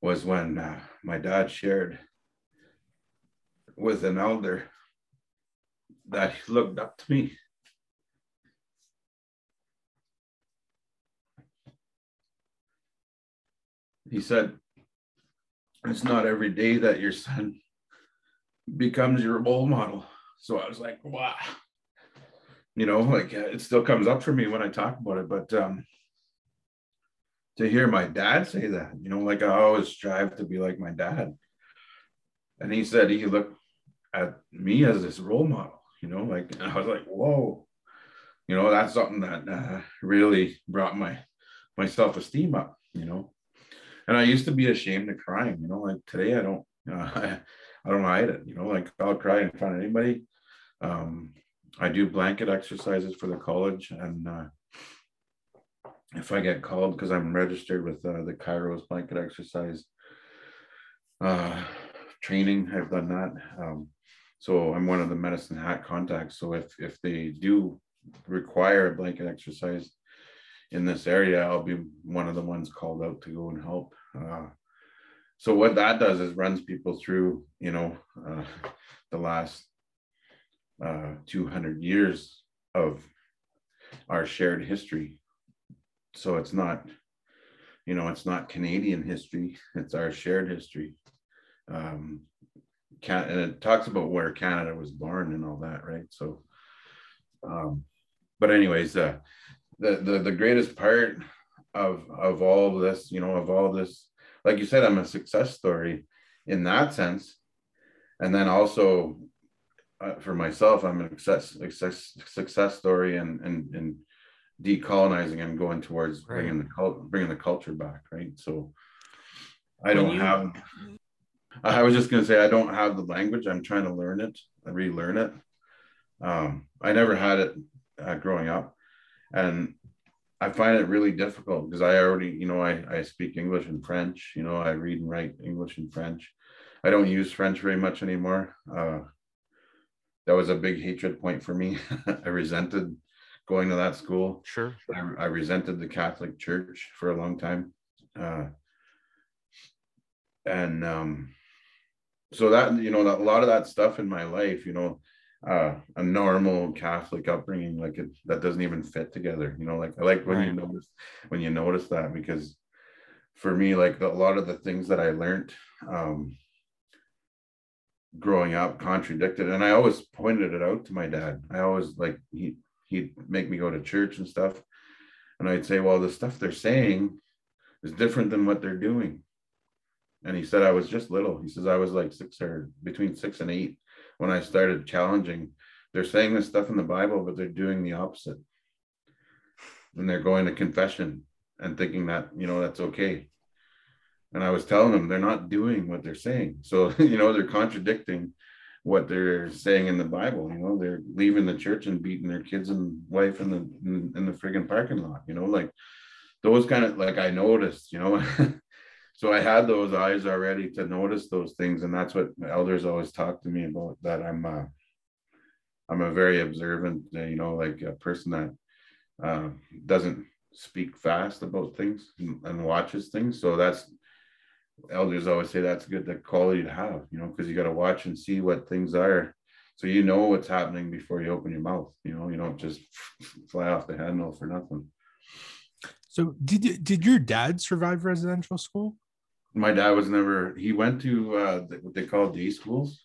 was when uh, my dad shared with an elder that he looked up to me. He said, It's not every day that your son becomes your role model. So I was like, wow. You know, like it still comes up for me when I talk about it, but um, to hear my dad say that, you know, like I always strive to be like my dad. And he said he looked at me as this role model, you know, like I was like, whoa, you know, that's something that uh, really brought my my self esteem up, you know. And I used to be ashamed of crying, you know, like today I don't, know, I, don't hide it, you know, like I'll cry in front of anybody. Um, I do blanket exercises for the college and uh, if I get called because I'm registered with uh, the Kairos blanket exercise uh, training, I've done that. Um, so I'm one of the medicine hat contacts. So if if they do require a blanket exercise in this area, I'll be one of the ones called out to go and help. So what that does is runs people through, you know, uh, the last uh, 200 years of our shared history. So it's not you know it's not canadian history it's our shared history. Um can, and it talks about where canada was born and all that right? So um but anyways uh the the, the greatest part of of all this you know of all this like you said i'm a success story in that sense and then also uh, for myself i'm a success success success story and and and decolonizing and going towards right. bringing the cult, bringing the culture back, right? So I don't you, have. I was just gonna say I don't have the language. I'm trying to learn it, relearn it. Um, I never had it uh, growing up, and I find it really difficult because I already, you know, I, I speak English and French. You know, I read and write English and French. I don't use French very much anymore. Uh, that was a big hatred point for me. I resented going to that school. Sure. I, I resented the Catholic Church for a long time. Uh, and um, so that, you know, that, a lot of that stuff in my life, you know, uh, a normal Catholic upbringing, like it, that doesn't even fit together. You know, like I like when right. you notice when you notice that because for me, like a lot of the things that I learned um, growing up contradicted, and I always pointed it out to my dad. I always like he he'd make me go to church and stuff. And I'd say, well, the stuff they're saying is different than what they're doing. And he said I was just little. He says I was like six or between six and eight when I started challenging. They're saying this stuff in the Bible, but they're doing the opposite. And they're going to confession and thinking that, you know, that's okay. And I was telling them they're not doing what they're saying. So, you know, they're contradicting what they're saying in the Bible. You know, they're leaving the church and beating their kids and wife in the in, in the friggin' parking lot. You know, like those kind of like I noticed. You know, so I had those eyes already to notice those things, and that's what elders always talk to me about. That I'm uh, I'm a very observant, uh, you know, like a person that uh, doesn't speak fast about things and, watches things. So that's elders always say that's good the quality to have you know because you got to watch and see what things are so you know what's happening before you open your mouth you know you don't just fly off the handle for nothing so did did your dad survive residential school my dad was never he went to uh, what they call day schools.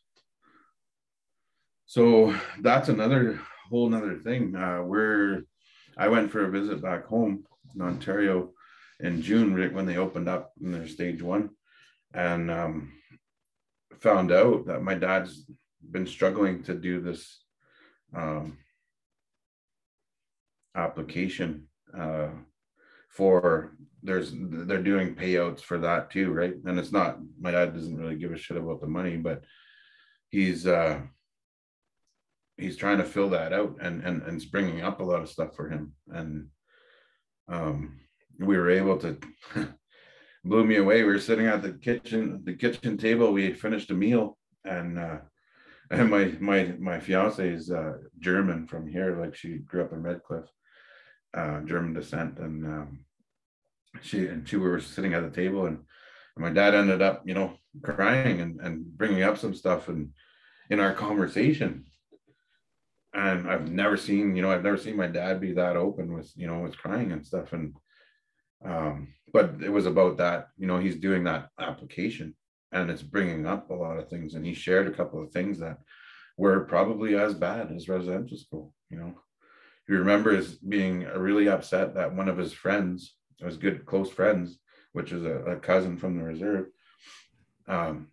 So that's another whole nother thing. Uh, where i went for a visit back home in ontario in june when they opened up in their stage one. And um, found out that my dad's been struggling to do this um, application uh, for there's they're doing payouts for that too right and it's not my dad doesn't really give a shit about the money but he's uh he's trying to fill that out and and, and it's bringing up a lot of stuff for him and um we were able to blew me away. We were sitting at the kitchen, the kitchen table. We finished a meal, and uh, and my my my fiance is uh, German from here. Like she grew up in Redcliff, uh, German descent, and um, she and she were sitting at the table, and, and my dad ended up, you know, crying and and bringing up some stuff, and in our conversation. And I've never seen, you know, I've never seen my dad be that open with, you know, with crying and stuff. And um, but it was about that you know he's doing that application and it's bringing up a lot of things and he shared a couple of things that were probably as bad as residential school you know he remembers being really upset that one of his friends his good close friends which is a, a cousin from the reserve. Um,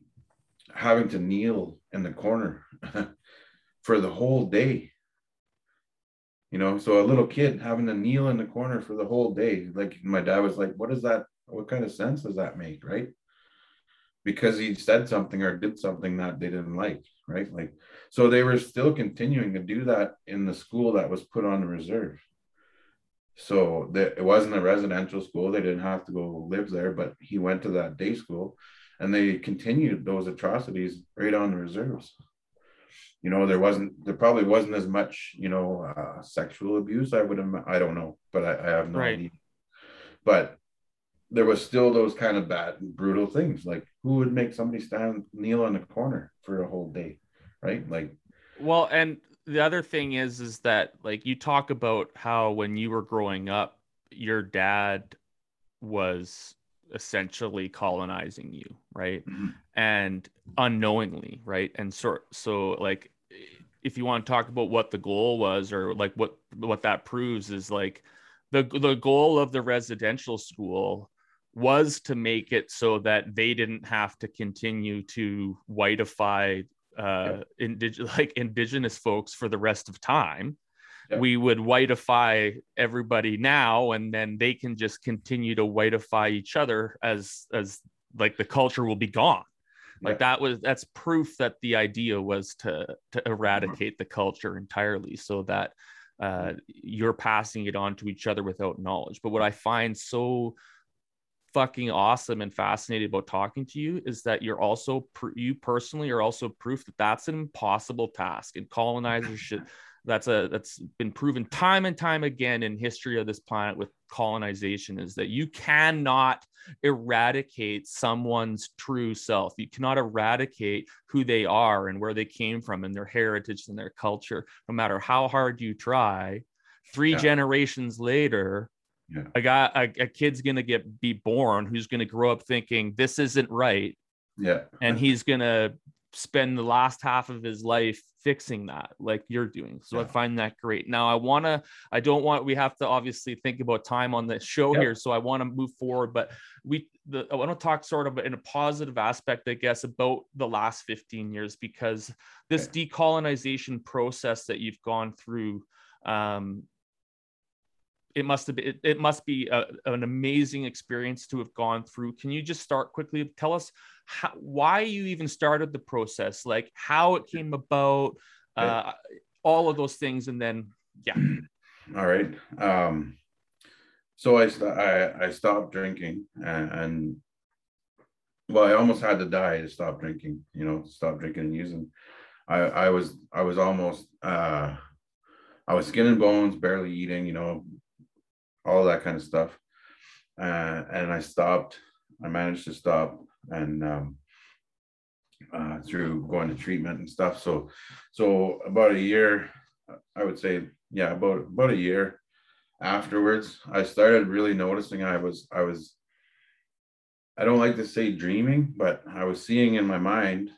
having to kneel in the corner for the whole day you know so a little kid having to kneel in the corner for the whole day like my dad was like what is that? What kind of sense does that make? Right? Because he said something or did something that they didn't like right? Like so they were still continuing to do that in the school that was put on the reserve so that it wasn't a residential school. They didn't have to go live there but he went to that day school and they continued those atrocities right on the reserves. You know there wasn't there probably wasn't as much you know uh, sexual abuse i would have i don't know but i, I have no right. idea. But there was still those kind of bad brutal things like who would make somebody stand kneel in the corner for a whole day right? Like well and the other thing is is that like you talk about how when you were growing up your dad was essentially colonizing you right mm-hmm. and unknowingly right and so so like if you want to talk about what the goal was or like what what that proves is like the the goal of the residential school was to make it so that they didn't have to continue to whiteify uh indig- like indigenous folks for the rest of time yeah. we would whiteify everybody now and then they can just continue to whiteify each other as as like the culture will be gone like that was that's proof that the idea was to to mm-hmm. eradicate the culture entirely so that uh, mm-hmm. you're passing it on to each other without knowledge but what i find so fucking awesome and fascinated about talking to you is that you're also you personally are also proof that that's an impossible task and colonizers should that's a that's been proven time and time again in history of this planet with colonization is that you cannot eradicate someone's true self you cannot eradicate who they are and where they came from and their heritage and their culture no matter how hard you try three yeah. generations later yeah. a guy a, a kid's gonna get be born who's gonna grow up thinking this isn't right yeah and he's gonna spend the last half of his life fixing that like you're doing so Yeah. i find that great now i want to i don't want we have to obviously think about time on the show Yep. here so i want to move forward but we the, i want to talk sort of in a positive aspect i guess about the last 15 years because this decolonization process that you've gone through um it must have been it, it must be a, an amazing experience to have gone through can you just start quickly tell us how, why you even started the process like how it came about uh, all of those things and then yeah All right. Um, so I, st- I I stopped drinking and, and well, I almost had to die to stop drinking. You know, stop drinking and using. I I was I was almost uh, I was skin and bones, barely eating. You know, all that kind of stuff. Uh, and I stopped. I managed to stop and um, uh, through going to treatment and stuff. So so about a year, I would say yeah about about a year afterwards i started really noticing i was i was i don't like to say dreaming but i was seeing in my mind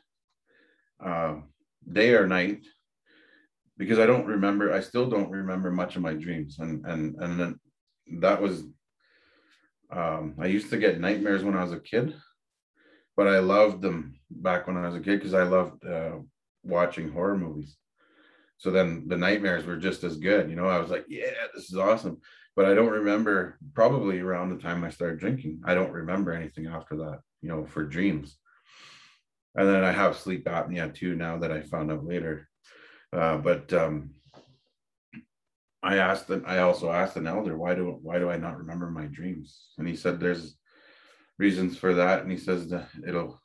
uh, day or night because i don't remember i still don't remember much of my dreams and and and then that was um, i used to get nightmares when i was a kid but i loved them back when i was a kid because i loved uh, watching horror movies. So then the nightmares were just as good you know i was like yeah this is awesome. But i don't remember probably around the time i started drinking i don't remember anything after that you know for dreams. And then i have sleep apnea too now that i found out later. Uh, but um i asked them i also asked an elder why do why do i not remember my dreams? And he said there's reasons for that. And he says that it'll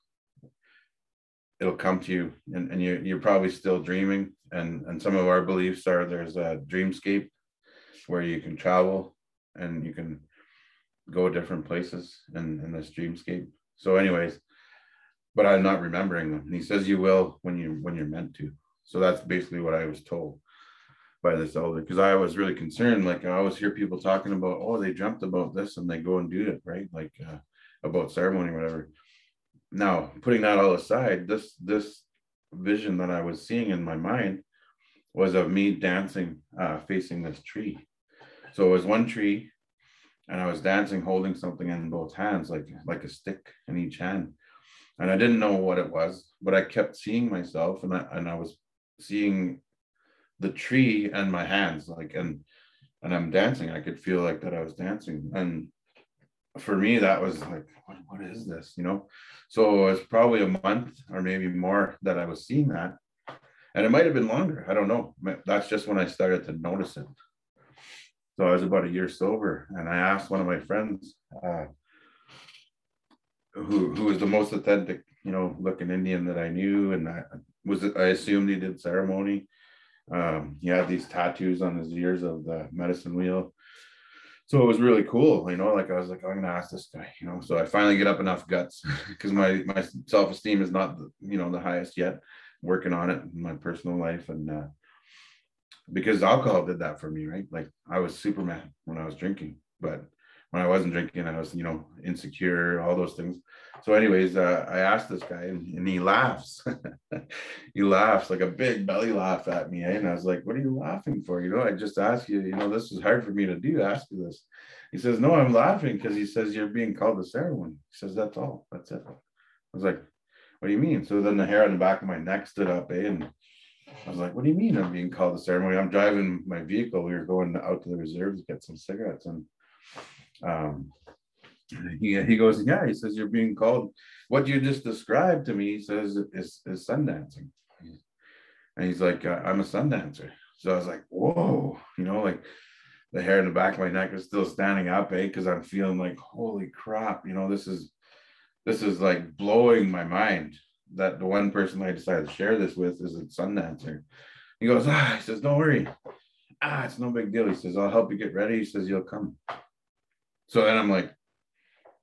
it'll come to you. And, and you, you're probably still dreaming. And and some of our beliefs are there's a dreamscape where you can travel and you can go different places in, in this dreamscape. So anyways but i'm not remembering them. And he says you will when you when you're meant to. So that's basically what i was told by this elder because i was really concerned like i always hear people talking about oh they dreamt about this and they go and do it right? Like uh, about ceremony whatever. Now putting that all aside this this vision that i was seeing in my mind was of me dancing uh, facing this tree. So it was one tree and i was dancing holding something in both hands like like a stick in each hand. And i didn't know what it was but i kept seeing myself and i and i was seeing the tree and my hands like and and i'm dancing i could feel like that i was dancing and for me that was like what, what is this you know so it's probably a month or maybe more that I was seeing that. And it might have been longer. I don't know. That's just when I started to notice it. So I was about a year sober. And I asked one of my friends, uh, who, who was the most authentic, you know, looking Indian that I knew. And I was, I assumed he did ceremony. Um, he had these tattoos on his ears of the medicine wheel. So it was really cool you know like i was like i'm gonna ask this guy you know? So i finally get up enough guts because my my self-esteem is not you know the highest yet. Working on it in my personal life and uh because alcohol did that for me right? Like i was superman when i was drinking but when i wasn't drinking i was you know insecure all those things so anyways uh, i asked this guy and, and he laughs he laughs like a big belly laugh at me eh? and i was like what are you laughing for you know i just asked you you know this is hard for me to do ask you this he says no i'm laughing because he says you're being called to ceremony he says that's all that's it i was like what do you mean so then the hair on the back of my neck stood up eh? and I was like, what do you mean I'm being called to ceremony? I'm driving my vehicle. We were going out to the reserves to get some cigarettes. And um, he, he goes, yeah, he says, you're being called. What you just described to me, he says, is, is sun dancing. And he's like, I'm a sun dancer. So I was like, whoa, you know, like the hair in the back of my neck is still standing up, eh? Because I'm feeling like, holy crap, you know, this is this is like blowing my mind that the one person I decided to share this with is a sun dancer. He goes, ah, he says, don't worry. Ah, it's no big deal. He says, I'll help you get ready. He says, you'll come. So then I'm like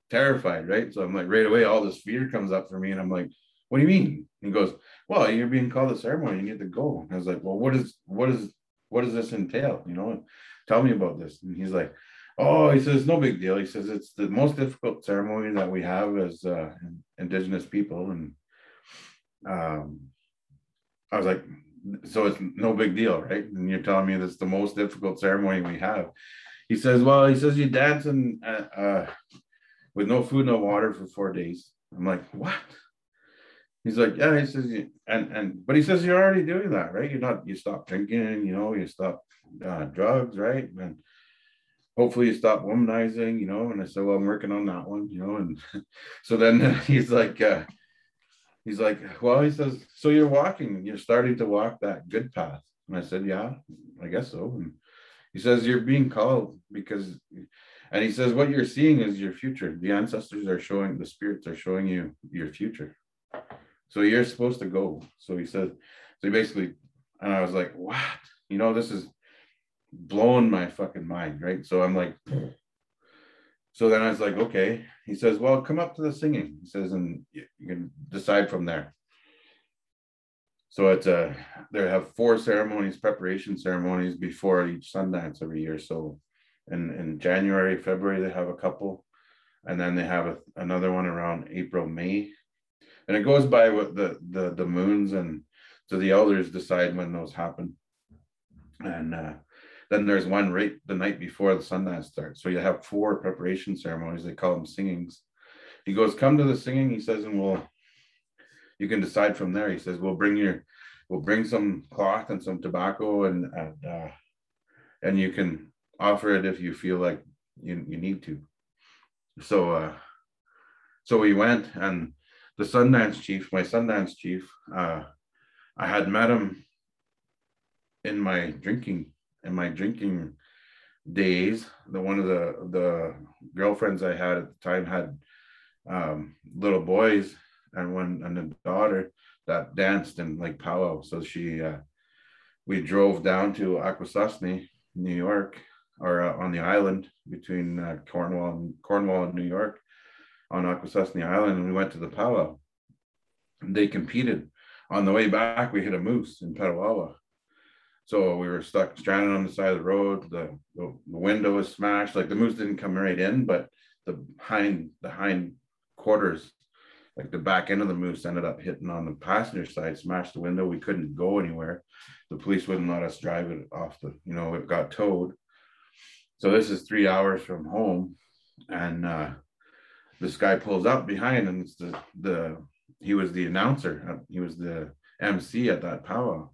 terrified, right? So I'm like, right away, all this fear comes up for me. And I'm like, what do you mean? He goes, well, you're being called to ceremony. You need to go. And I was like, well, what is, what is, what does this entail? You know, tell me about this. And he's like, oh, he says, no big deal. He says, it's the most difficult ceremony that we have as uh, indigenous people. And um, I was like, so it's no big deal, right? And you're telling me that's the most difficult ceremony we have. He says, well, he says you're dancing uh, uh, with no food, no water for four days. I'm like, what? He's like, yeah. He says, and and but he says you're already doing that, right? You're not. You stop drinking, you know. You stop uh, drugs, right? And hopefully you stop womanizing, you know. And I said, well, I'm working on that one, you know. And so then he's like, uh, he's like, well, he says, so you're walking, you're starting to walk that good path. And I said, yeah, I guess so. And he says, you're being called because, and he says, what you're seeing is your future. The ancestors are showing, the spirits are showing you your future. So you're supposed to go. So he said, so he basically, and I was like, what? You know, this is blowing my fucking mind, right? So I'm like, so then I was like, okay. He says, well, come up to the singing. He says, and you, can decide from there. So it's a, they have four ceremonies, preparation ceremonies before each Sundance every year. So in, in January, February, they have a couple. And then they have a, another one around April, May. And it goes by what the, the, the moons and so the elders decide when those happen. And uh, then there's one right the night before the Sundance starts. So you have four preparation ceremonies. They call them singings. He goes, come to the singing. He says, and we'll, you can decide from there. He says, we'll bring your, we'll bring some cloth and some tobacco and, and, uh, and you can offer it if you feel like you, you need to. So, uh, so we went and the Sundance chief, my Sundance chief, uh, I had met him in my drinking in my drinking days, the one of the the girlfriends I had at the time had um, little boys and one and a daughter that danced in like powwow. So she uh, we drove down to Akwesasne, New York, or uh, on the island between uh, Cornwall and Cornwall and New York on Akwesasne Island, and we went to the powwow. They competed. On the way back, we hit a moose in Petawawa. So we were stuck stranded on the side of the road. The, the, the window was smashed. Like the moose didn't come right in, but the hind the hind quarters, like the back end of the moose, ended up hitting on the passenger side, smashed the window. We couldn't go anywhere. The police wouldn't let us drive it off the. You know, it got towed. So this is three hours from home, and uh, this guy pulls up behind, and it's the the he was the announcer. He was the MC at that powwow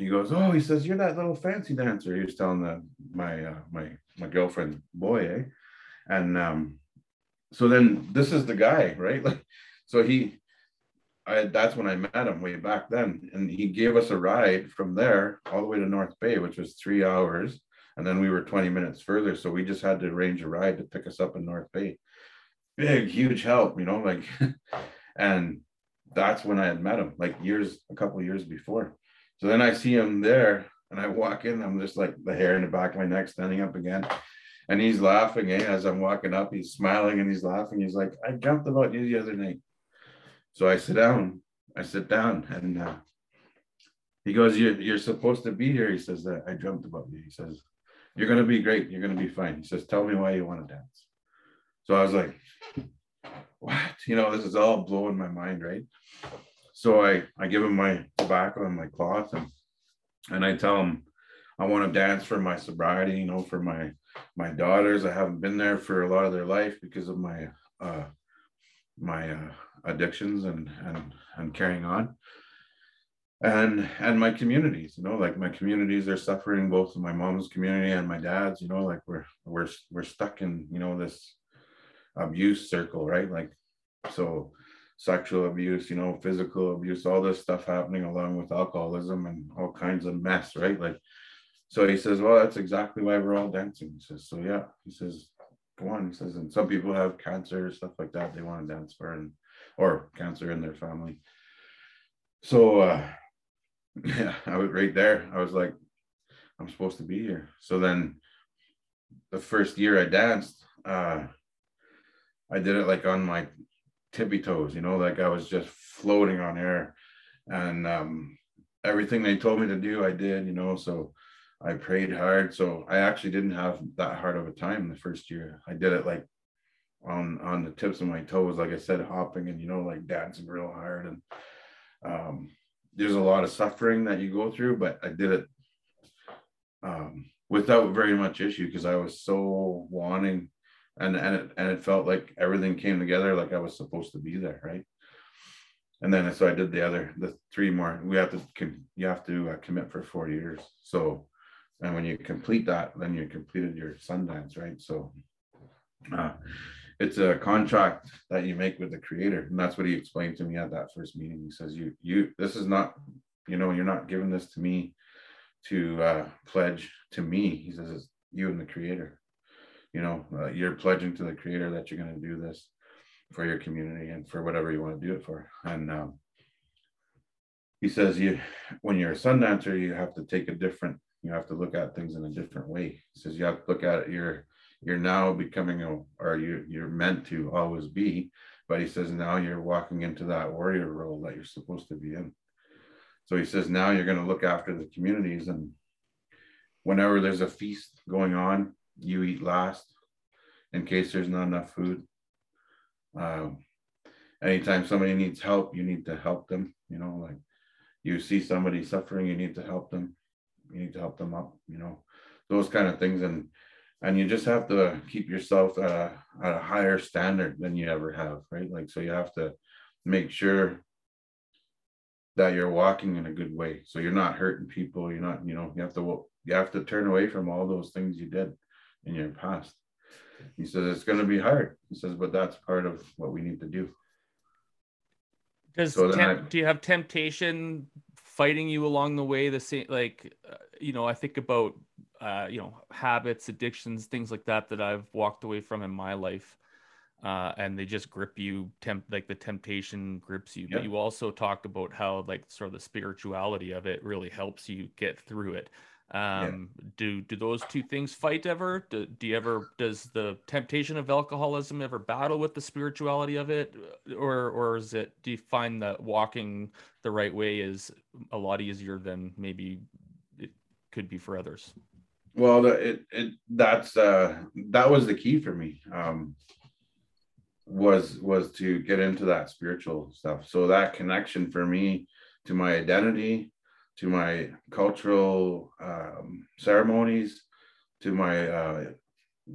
he goes, "Oh," he says, "You're that little fancy dancer." He was telling the my uh, my my girlfriend's boy, eh? And um, so then this is the guy, right? Like, so he, I that's when I met him way back then, and he gave us a ride from there all the way to North Bay, which was three hours, and then we were 20 minutes further, so we just had to arrange a ride to pick us up in North Bay. Big, huge help, you know, like, and that's when I had met him, like years, a couple years before so then I see him there and I walk in, I'm just like the hair in the back of my neck standing up again. And he's laughing eh? as I'm walking up. He's smiling and he's laughing. He's like, I dreamt about you the other night. So I sit down. I sit down and uh, he goes, you're, you're supposed to be here. He says, that I dreamt about you. He says, You're to be great. You're to be fine. He says, Tell me why you want to dance. So I was like, What? You know, this is all blowing my mind, right? So I, I give him my tobacco and my cloth and, and I tell him I want to dance for my sobriety, you know, for my, my daughters. I haven't been there for a lot of their life because of my, uh, my uh, addictions and, and, and carrying on and and my communities you know like my communities are suffering both my mom's community and my dad's you know like we're we're we're stuck in you know this abuse circle right like so sexual abuse, you know, physical abuse, all this stuff happening along with alcoholism and all kinds of mess, right? Like, so he says, well, that's exactly why we're all dancing. He says, so yeah, he says, says, and some people have cancer, stuff like that, they want to dance for, and or cancer in their family. So, uh, yeah, I was right there. I was like, I'm supposed to be here. So then the first year I danced, uh, I did it like on my tippy toes, you know, like I was just floating on air. And um, everything they told me to do, I did, you know. So I prayed hard. So I actually didn't have that hard of a time the first year. I did it like on on the tips of my toes, like I said, hopping and you know, like dancing real hard. And um, there's a lot of suffering that you go through, but I did it um, without very much issue because I was so wanting and and it, and it felt like everything came together like I was supposed to be there, right? And then so I did the other the three more. We have to you have to uh, commit for four years. So and when you complete that, then you completed your Sundance, right? So uh, it's a contract that you make with the creator, and that's what he explained to me at that first meeting. He says, "You you this is not you know you're not giving this to me to uh, pledge to me." He says, "It's you and the creator." you know uh, you're pledging to the creator that you're going to do this for your community and for whatever you want to do it for and um, he says you when you're a sundancer you have to take a different you have to look at things in a different way he says you have to look at it you're you're now becoming a or you you're meant to always be but he says now you're walking into that warrior role that you're supposed to be in so he says now you're going to look after the communities and whenever there's a feast going on you eat last in case there's not enough food. Um, anytime somebody needs help, you need to help them. You know, like you see somebody suffering, you need to help them. You need to help them up. You know, those kind of things, and and you just have to keep yourself at a, at a higher standard than you ever have, right? Like so, you have to make sure that you're walking in a good way. So you're not hurting people. You're not, you know, you have to you have to turn away from all those things you did in your past. He says it's going to be hard. He says, but that's part of what we need to do. Does so temp- I, do you have temptation fighting you along the way? The same, like uh, you know, I think about uh, you know habits, addictions, things like that that I've walked away from in my life, uh, and they just grip you. Temp like the temptation grips you. But you also talked about how like sort of the spirituality of it really helps you get through it um yeah. do do those two things fight ever? Do, do you ever does the temptation of alcoholism ever battle with the spirituality of it? Or or is it do you find that walking the right way is a lot easier than maybe it could be for others? Well it, it that's uh that was the key for me um was was to get into that spiritual stuff. So that connection for me to my identity to my cultural um, ceremonies, to my uh,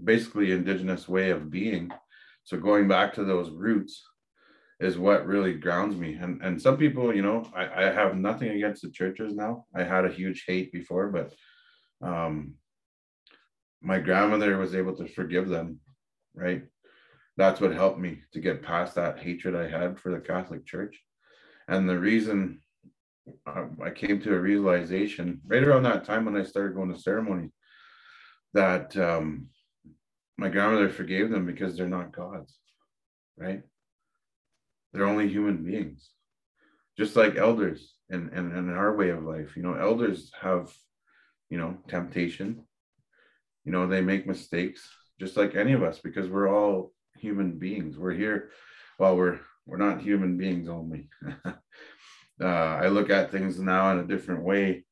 basically indigenous way of being. So going back to those roots is what really grounds me. And and some people, you know, I, I have nothing against the churches now. I had a huge hate before, but um, my grandmother was able to forgive them, right? That's what helped me to get past that hatred I had for the Catholic Church. And the reason um, I came to a realization right around that time when I started going to ceremony that um, my grandmother forgave them because they're not gods, right? They're only human beings, just like elders and in, in, in our way of life. You know, elders have, you know, temptation. You know, they make mistakes just like any of us because we're all human beings. We're here. Well, we're we're not human beings only. uh, I look at things now in a different way.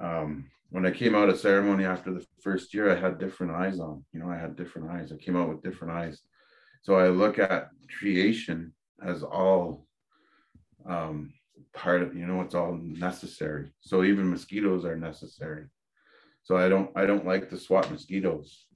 Um, when I came out of ceremony after the first year, I had different eyes on. You know, I had different eyes. I came out with different eyes. So I look at creation as all um, part of. You know, it's all necessary. So even mosquitoes are necessary. So I don't. I don't like to swat mosquitoes.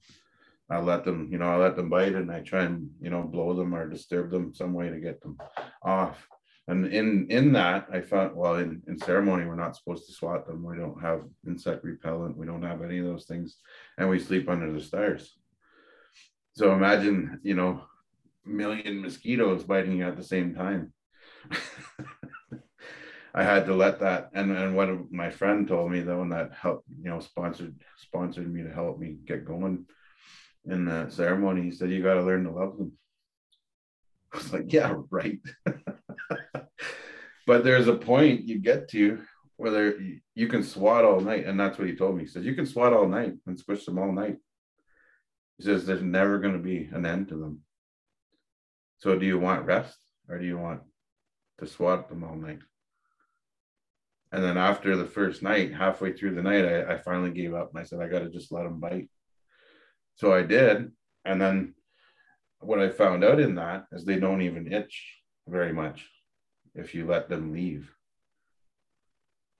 I let them. You know, I let them bite, and I try and you know blow them or disturb them some way to get them off and in in that i thought well in, in ceremony we're not supposed to swat them. We don't have insect repellent. We don't have any of those things. And we sleep under the stars. So imagine you know million mosquitoes biting you at the same time. I had to let that and and what my friend told me though and that helped you know sponsored sponsored me to help me get going in the ceremony he said you got to learn to love them. I was like, yeah, right. but there's a point you get to whether you can swat all night, and that's what he told me. He says you can swat all night and squish them all night. He says there's never going to be an end to them. So do you want rest or do you want to swat them all night? And then after the first night, halfway through the night, I, I finally gave up and I said, I got to just let them bite. So I did. And then what I found out in that is they don't even itch very much if you let them leave.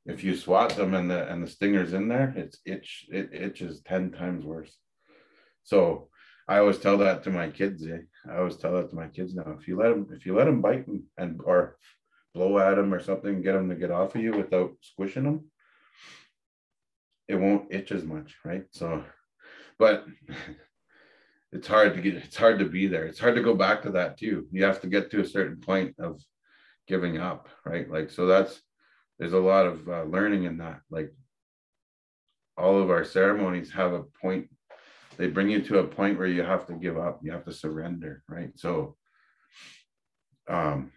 if you swat them and the and the stinger's in there, it's itch it itches 10 times worse. So I always tell that to my kids. Eh? I always tell that to my kids now. If you let them, if you let them bite and, and or blow at them or something, get them to get off of you without squishing them, it won't itch as much, right? So, but it's hard to get. It's hard to be there. It's hard to go back to that too. You have to get to a certain point of giving up, right? Like so. That's there's a lot of uh, learning in that. Like all of our ceremonies have a point they bring you to a point where you have to give up you have to surrender right so um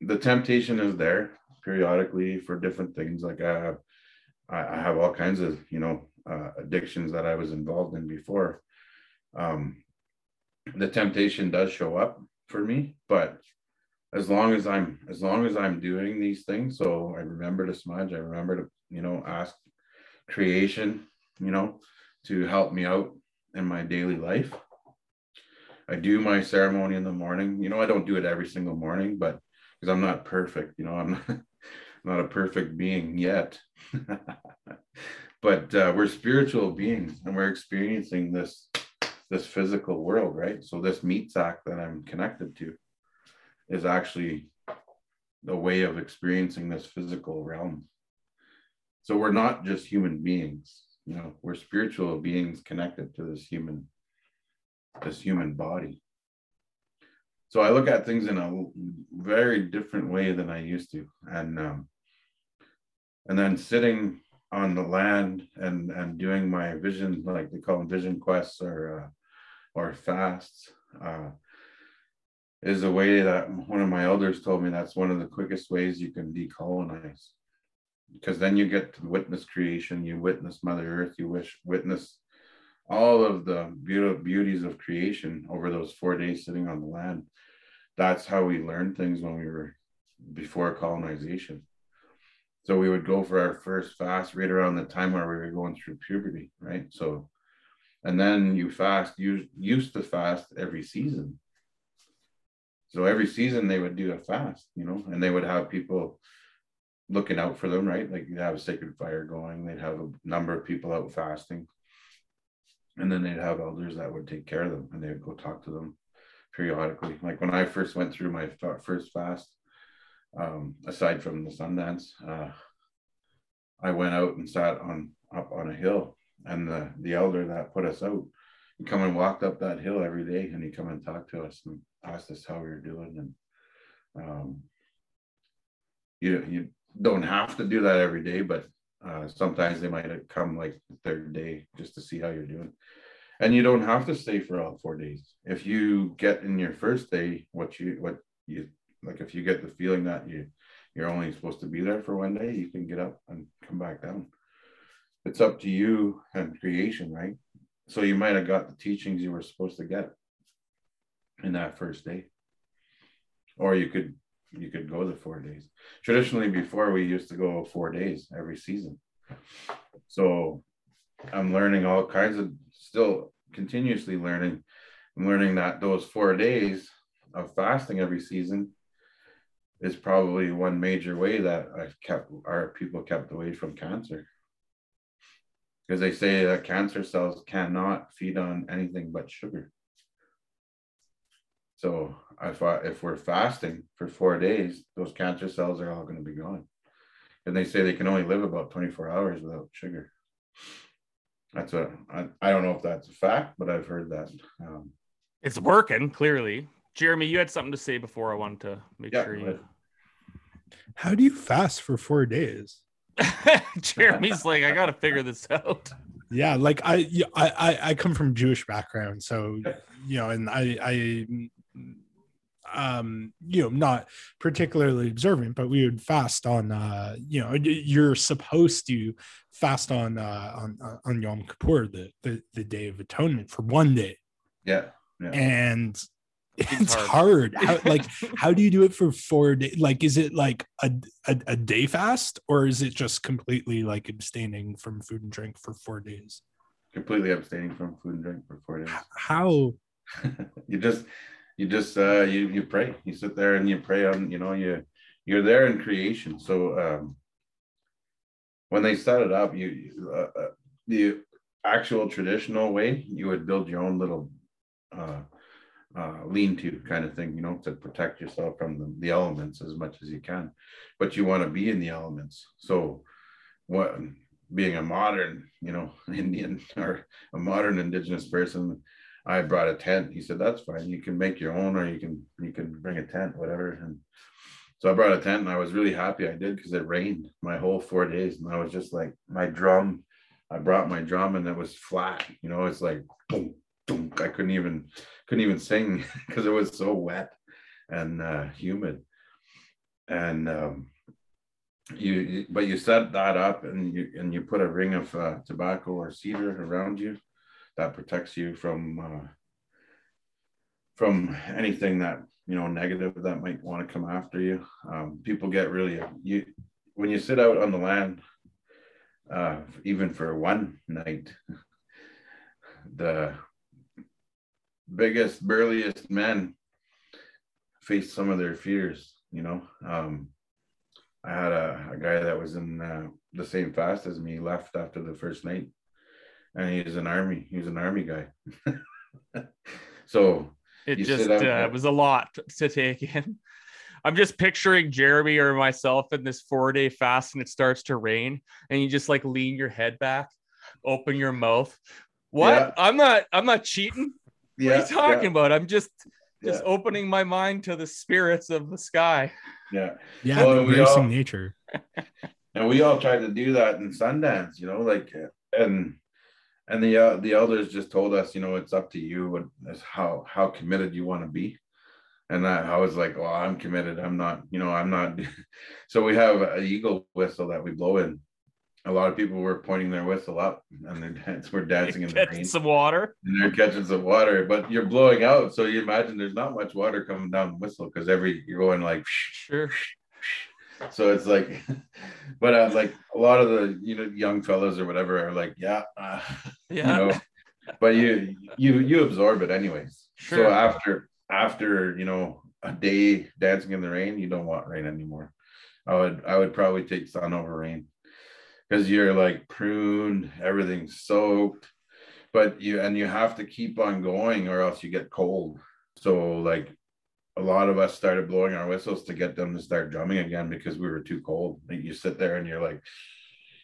the temptation is there periodically for different things like i have i have all kinds of you know uh, addictions that i was involved in before um the temptation does show up for me but as long as i'm as long as i'm doing these things so i remember to smudge i remember to you know ask creation you know to help me out in my daily life. I do my ceremony in the morning. You know, I don't do it every single morning, but because I'm not perfect, you know, I'm not, not a perfect being yet. but uh, we're spiritual beings and we're experiencing this this physical world, right? So this meat sack that I'm connected to is actually the way of experiencing this physical realm. So we're not just human beings you know we're spiritual beings connected to this human this human body so i look at things in a very different way than i used to and um, and then sitting on the land and and doing my vision like they call them vision quests or uh, or fasts uh, is a way that one of my elders told me that's one of the quickest ways you can decolonize because then you get to witness creation, you witness Mother Earth, you wish witness all of the beautiful beauties of creation over those four days sitting on the land. That's how we learned things when we were before colonization. So we would go for our first fast right around the time where we were going through puberty, right? So, and then you fast, you used to fast every season. So every season they would do a fast, you know, and they would have people looking out for them, right? Like you'd have a sacred fire going, they'd have a number of people out fasting. And then they'd have elders that would take care of them and they would go talk to them periodically. Like when I first went through my first fast, um, aside from the Sundance, uh, I went out and sat on up on a hill, and the the elder that put us out, come and walked up that hill every day, and he come and talked to us and asked us how we were doing, and um, you you don't have to do that every day, but uh, sometimes they might come like the third day just to see how you're doing. And you don't have to stay for all four days. If you get in your first day what you what you like, if you get the feeling that you you're only supposed to be there for one day, you can get up and come back down. It's up to you and creation, right? So you might have got the teachings you were supposed to get in that first day. Or you could you could go the four days. Traditionally, before we used to go four days every season. So I'm learning all kinds of still continuously learning. I'm learning that those four days of fasting every season is probably one major way that I've kept our people kept away from cancer. Because they say that cancer cells cannot feed on anything but sugar. So if I thought if we're fasting for four days, those cancer cells are all going to be gone. And they say they can only live about 24 hours without sugar. That's a, I, I don't know if that's a fact, but I've heard that. Um, it's working clearly. Jeremy, you had something to say before I wanted to make yeah, sure you. How do you fast for four days? Jeremy's like, I got to figure this out. Yeah, like I, I, I come from Jewish background, so you know, and I, I um you know not particularly observant but we would fast on uh you know you're supposed to fast on uh on uh, on yom kippur the, the the day of atonement for one day yeah, yeah. and it's hard, hard. How, like how do you do it for four days like is it like a, a, a day fast or is it just completely like abstaining from food and drink for four days? Completely abstaining from food and drink for four days. How? You just you just uh you you pray. You sit there and you pray on you know you you're there in creation. So um when they set it up, you uh, uh, the actual traditional way you would build your own little uh, uh, lean to kind of thing, you know, to protect yourself from the, the elements as much as you can. But you want to be in the elements. So, what being a modern, you know, Indian or a modern indigenous person, I brought a tent. He said, "That's fine. You can make your own, or you can you can bring a tent, whatever." And so I brought a tent, and I was really happy I did because it rained my whole four days, and I was just like my drum. I brought my drum, and it was flat. You know, it's like boom. I couldn't even couldn't even sing because it was so wet and uh, humid. And um, you, but you set that up, and you and you put a ring of uh, tobacco or cedar around you that protects you from uh, from anything that you know negative that might want to come after you. Um, people get really you when you sit out on the land, uh, even for one night. The biggest, burliest men face some of their fears. You know, um, I had a, a guy that was in uh, the same fast as me left after the first night and he's an army. He's an army guy. so it just uh, was a lot to take in. I'm just picturing Jeremy or myself in this four day fast and it starts to rain and you just like lean your head back, open your mouth. What? Yeah. I'm not I'm not cheating. Yeah, what are you talking yeah. about? I'm just just yeah. opening my mind to the spirits of the sky. Yeah. Yeah, well, embracing all, nature. And we all tried to do that in Sundance, you know, like and and the uh, the elders just told us, you know, it's up to you as how how committed you want to be. And I, I was like, well, I'm committed. I'm not, you know, I'm not. so we have an eagle whistle that we blow in. A lot of people were pointing their whistle up, and they're we're dancing in the rain. Some water. And they're catching some water, but you're blowing out. So you imagine there's not much water coming down the whistle because every you're going like sure so it's like but uh, like a lot of the you know young fellows or whatever are like yeah uh, yeah you know, but you you you absorb it anyways sure. so after after you know a day dancing in the rain you don't want rain anymore i would i would probably take sun over rain because you're like pruned everything's soaked but you and you have to keep on going or else you get cold so like a lot of us started blowing our whistles to get them to start drumming again because we were too cold. Like you sit there and you're like,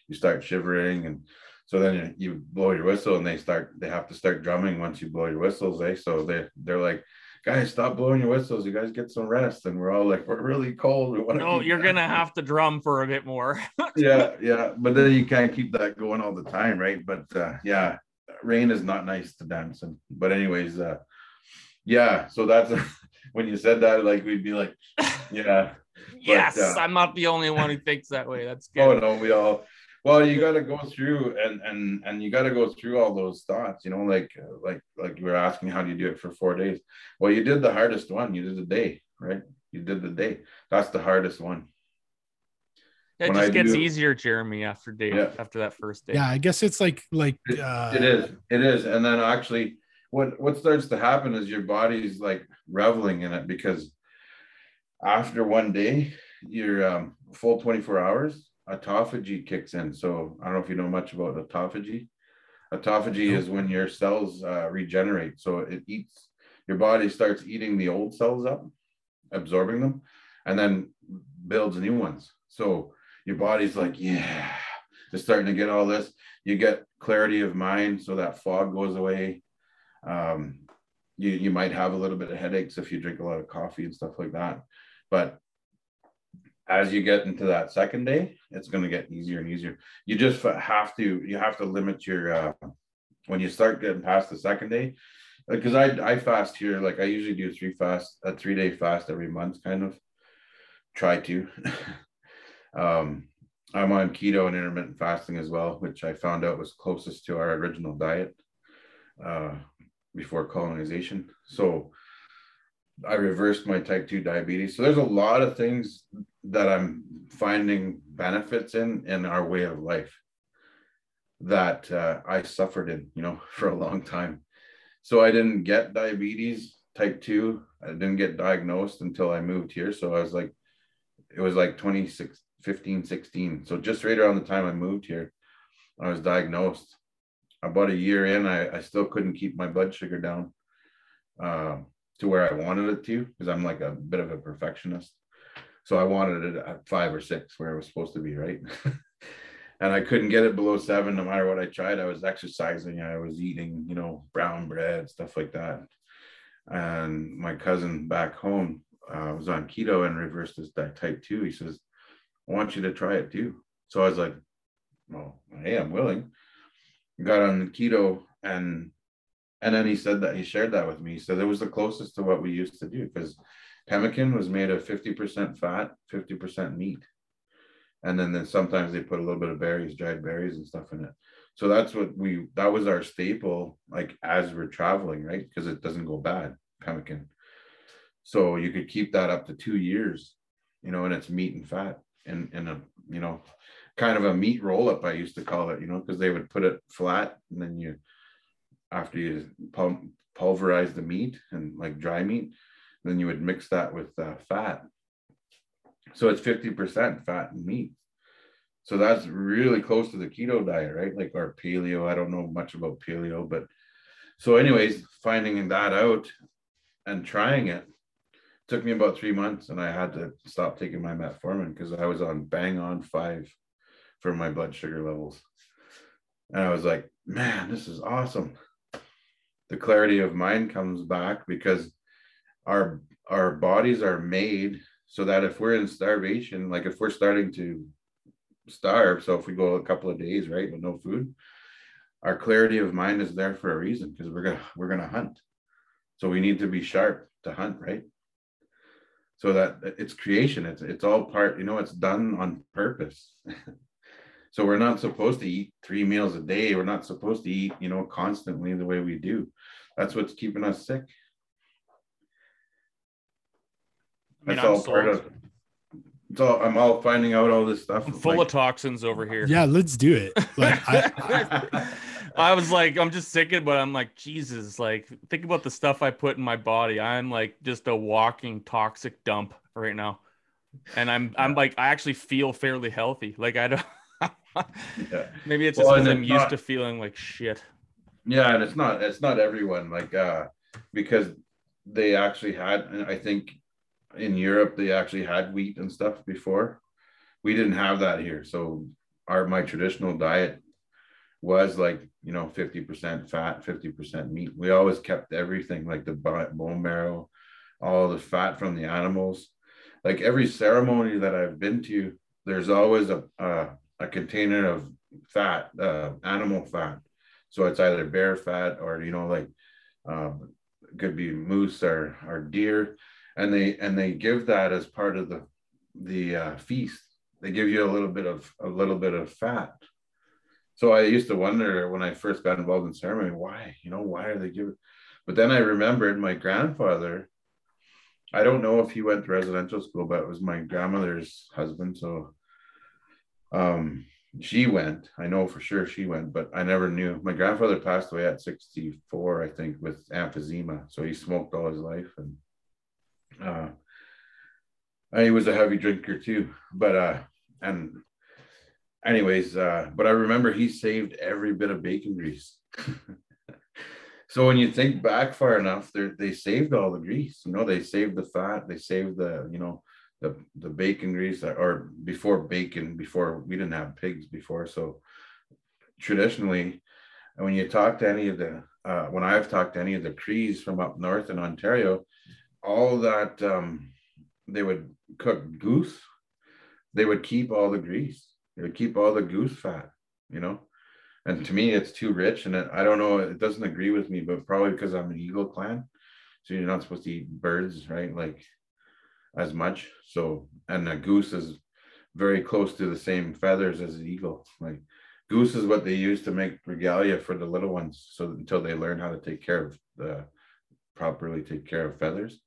you start shivering, and so then you blow your whistle, and they start they have to start drumming once you blow your whistles. Eh? So they they're like, guys, stop blowing your whistles. You guys get some rest. And we're all like, we're really cold. We no, you're gonna have to drum for a bit more. yeah, yeah, but then you can't keep that going all the time, right? But uh, yeah, rain is not nice to dance in. But anyways, uh, yeah, so that's when you said that, like we'd be like, yeah. yes, uh, I'm not the only one who thinks that way. That's good. Oh no, we all. Well, you got to go through and and and you got to go through all those thoughts. You know, like like like you were asking, how do you do it for four days? Well, you did the hardest one. You did the day, right? You did the day. That's the hardest one. Yeah, it when just I gets do, easier, Jeremy, after day yeah. after that first day. Yeah, I guess it's like like uh, it is. It is, and then actually what what starts to happen is your body's like reveling in it because after one day your um, full 24 hours autophagy kicks in. So i don't know if you know much about autophagy. Autophagy is when your cells uh, regenerate. So it eats your body starts eating the old cells up absorbing them and then builds new ones. So your body's like yeah it's starting to get all this. You get clarity of mind so that fog goes away. Um, you, you might have a little bit of headaches if you drink a lot of coffee and stuff like that. But as you get into that second day, it's going to get easier and easier. You just have to you have to limit your uh, when you start getting past the second day, because I I fast here like I usually do three fast a three day fast every month, kind of try to. um, I'm on keto and intermittent fasting as well, which I found out was closest to our original diet. Uh, before colonization. So I reversed my type 2 diabetes. So there's a lot of things that I'm finding benefits in in our way of life that uh, I suffered in, you know, for a long time. So I didn't get diabetes type 2. I didn't get diagnosed until I moved here. So I was like, it was like 26, 15, 16. So just right around the time I moved here, I was diagnosed. About a year in, I, I still couldn't keep my blood sugar down uh, to where I wanted it to because I'm like a bit of a perfectionist. So I wanted it at five or six where it was supposed to be, right? and I couldn't get it below seven no matter what I tried. I was exercising, I was eating, you know, brown bread, stuff like that. And my cousin back home uh, was on keto and reversed his type two. He says, I want you to try it too. So I was like, well, hey, I'm willing. Got on the keto and and then he said that he shared that with me. He said it was the closest to what we used to do because pemmican was made of 50% fat, 50% meat. And then then sometimes they put a little bit of berries dried berries and stuff in it. So that's what we that was our staple like as we're traveling right? Because it doesn't go bad pemmican. So you could keep that up to two years you know and it's meat and fat and in a you know kind of a meat roll up i used to call it you know because they would put it flat and then you after you pul- pulverize the meat and like dry meat then you would mix that with uh, fat so it's 50% fat and meat. So that's really close to the keto diet, right? Like our paleo. I don't know much about paleo, but so, anyways, finding that out and trying it took me about three months, and I had to stop taking my metformin because I was on bang on five for my blood sugar levels. And I was like, man, this is awesome. The clarity of mind comes back because our our bodies are made so that if we're in starvation, like if we're starting to starve, so if we go a couple of days, right, with no food, our clarity of mind is there for a reason because we're gonna we're gonna hunt. So we need to be sharp to hunt, right? So that it's creation. It's it's all part, you know, it's done on purpose. so we're not supposed to eat three meals a day. We're not supposed to eat, you know, constantly the way we do. That's what's keeping us sick. That's all part of. It's all. I'm all finding out all this stuff. I'm full like, of toxins over here. Yeah, let's do it. Like I, I was like, I'm just sick of, but I'm like, Jesus, like think about the stuff I put in my body. I'm like just a walking toxic dump right now, and I'm I'm like I actually feel fairly healthy. Like I don't. yeah. Maybe it's just well, because I'm used not, to feeling like shit. Yeah, and it's not it's not everyone like uh because they actually had and I think in Europe they actually had wheat and stuff before. We didn't have that here. So our my traditional diet was like, you know, 50% fat, 50% meat. We always kept everything like the bone marrow, all the fat from the animals. Like every ceremony that I've been to, there's always a a, container of fat, uh, animal fat. So it's either bear fat or you know like um, could be moose or or deer and they and they give that as part of the the uh, feast. They give you a little bit of a little bit of fat. So I used to wonder when I first got involved in ceremony, why you know why are they giving? But then I remembered my grandfather. I don't know if he went to residential school, but it was my grandmother's husband. So um, she went. I know for sure she went, but I never knew. My grandfather passed away at 64, I think, with emphysema. So he smoked all his life and uh, he was a heavy drinker too, but uh, and anyways, uh, but I remember he saved every bit of bacon grease. so when you think back far enough, they they saved all the grease. You know, they saved the fat, they saved the you know the the bacon grease, or before bacon, before we didn't have pigs before, so traditionally, when you talk to any of the uh, when I've talked to any of the Crees from up north in Ontario, all that um, they would cook goose, they would keep all the grease. They would keep all the goose fat, you know. And to me, it's too rich, and it, I don't know. It doesn't agree with me, but probably because I'm an eagle clan, so you're not supposed to eat birds, right? Like as much. So, and a goose is very close to the same feathers as an eagle. Like goose is what they use to make regalia for the little ones, so until they learn how to take care of the properly take care of feathers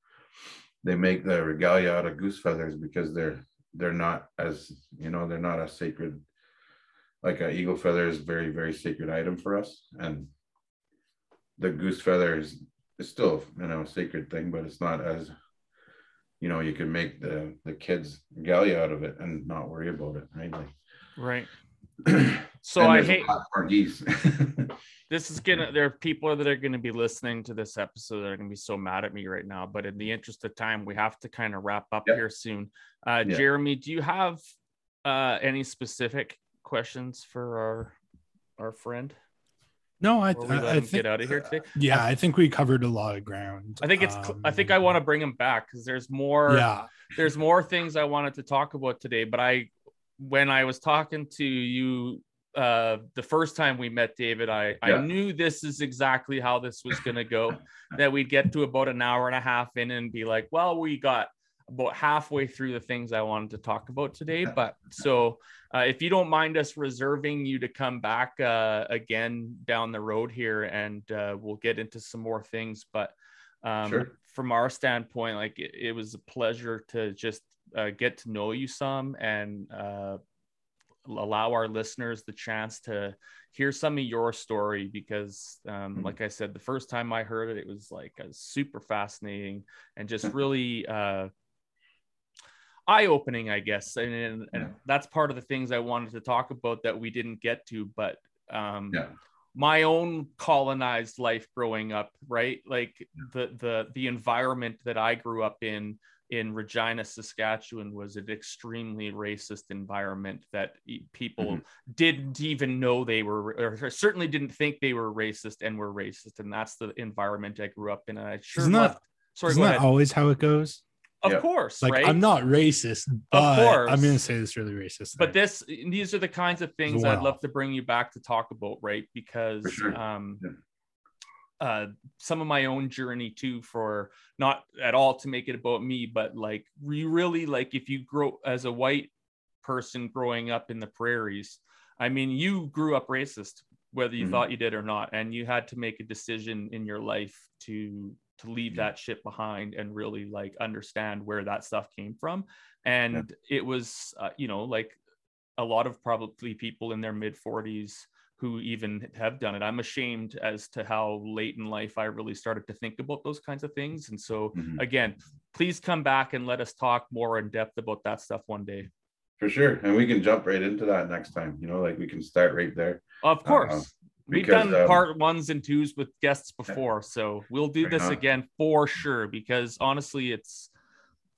they make the regalia out of goose feathers because they're they're not as you know they're not as sacred like an eagle feather is very very sacred item for us. And the goose feather is, is still you know a sacred thing but it's not as you know you can make the the kids galley out of it and not worry about it right? Like right so i hate more geese this is gonna there are people that are gonna be listening to this episode that are gonna be so mad at me right now but in the interest of time we have to kind of wrap up Yep. here soon uh Yeah. jeremy do you have uh any specific questions for our our friend No, I, or I, let I him think get out of here today yeah, I think we covered a lot of ground. i think it's cl- i think i want to bring him back because there's more Um, Yeah, there's more things I wanted to talk about today, but I when I was talking to you uh the first time we met David, I I knew this is exactly how this was gonna go. that we'd get to about an hour and a half in and be like, well, we got about halfway through the things I wanted to talk about today. But so uh, if you don't mind us reserving you to come back uh, again down the road here and uh, we'll get into some more things. But um, Sure. from our standpoint, like it, it was a pleasure to just uh, get to know you some and uh, allow our listeners the chance to hear some of your story because um, Mhm. like i said the first time i heard it it was like a super fascinating and just Mhm. really uh, eye-opening i guess. And, and, and that's part of the things i wanted to talk about that we didn't get to but um, yeah. my own colonized life growing up right? Like the the the environment that i grew up in in regina saskatchewan was an extremely racist environment that people Mhm. didn't even know they were or certainly didn't think they were racist and were racist and that's the environment i grew up in and i sure Isn't that- sorry isn't that always how it goes? of Yeah. course Like right I'm not racist, but course. I'm gonna say this really racist. but thing. this these are the kinds of things I'd love to bring you back to talk about, right? Because sure. um, Yeah. Uh, some of my own journey too, for not at all to make it about me, but like you really like if you grow as a white person growing up in the prairies, I mean, you grew up racist, whether you Mhm. thought you did or not, and you had to make a decision in your life to to leave Yeah. that shit behind and really like understand where that stuff came from and it was uh, you know like a lot of probably people in their mid 40s who even have done it. I'm ashamed as to how late in life i really started to think about those kinds of things. And so Mhm. again please come back and let us talk more in depth about that stuff one day. For sure. And we can jump right into that next time. You know like we can start right there. Of course. We've because, done um, part ones and twos with guests before. So we'll do Right this again for sure because honestly it's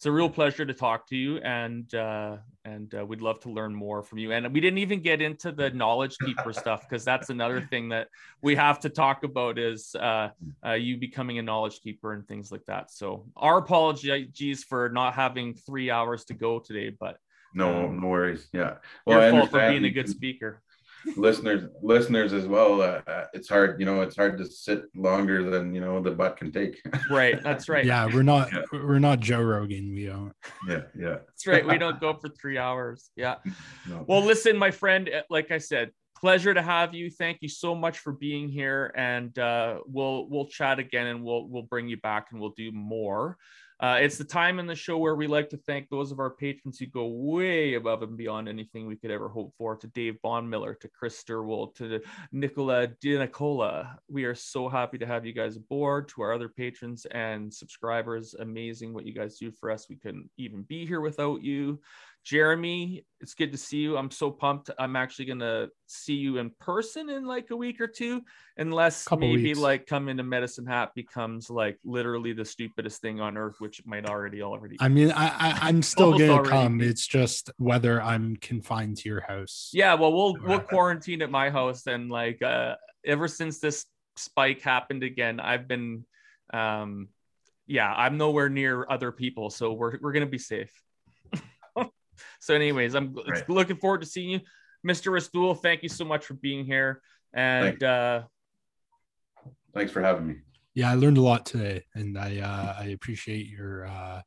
it's a real pleasure to talk to you and uh and uh, we'd love to learn more from you. And we didn't even get into the knowledge keeper stuff because that's another thing that we have to talk about is uh, uh you becoming a knowledge keeper and things like that. So our apologies for not having three hours to go today but no Um, no worries. Yeah. Your I fault for being a good speaker listeners listeners as well uh, uh, it's hard you know it's hard to sit longer than you know the butt can take right that's right yeah, we're not Yeah. we're not Joe Rogan. We don't. yeah yeah that's right we don't go for three hours yeah no. Well, listen, my friend, eh, like I said, pleasure to have you. Thank you so much for being here, and uh, we'll we'll chat again, and we'll we'll bring you back, and we'll do more. Uh, it's the time in the show where we like to thank those of our patrons who go way above and beyond anything we could ever hope for. To Dave Bondmiller, to Chris Sturwell, to Nicola DiNicola. We are so happy to have you guys aboard. To our other patrons and subscribers, amazing what you guys do for us. We couldn't even be here without you. Jeremy, it's good to see you. I'm so pumped. I'm actually gonna see you in person in like a week or two, unless Couple maybe weeks. like coming to Medicine Hat becomes like literally the stupidest thing on earth, which might already already. I mean, I, I I'm still gonna already come. It's just whether I'm confined to your house. yeah, well, we'll we'll quarantine at my house, and like uh, ever since this spike happened again, I've been, um, yeah, I'm nowhere near other people, so we're we're gonna be safe. So, anyways, I'm Right. looking forward to seeing you, Mr. Restoule. Thank you so much for being here, and Thanks. uh, thanks for having me Yeah, I learned a lot today, and I uh, I appreciate your uh,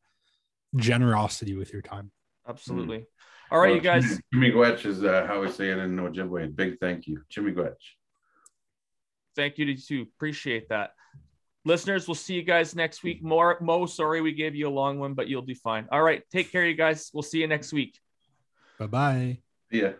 generosity with your time. absolutely. All right, you guys. Chimigwech is uh, how we say it in Ojibwe. Big thank you. Chimigwech. Thank you to you too. Appreciate that. Listeners, we'll see you guys next week. More Mo, sorry we gave you a long one, but you'll do fine. All right, take care, you guys. We'll see you next week. Bye bye. Yeah.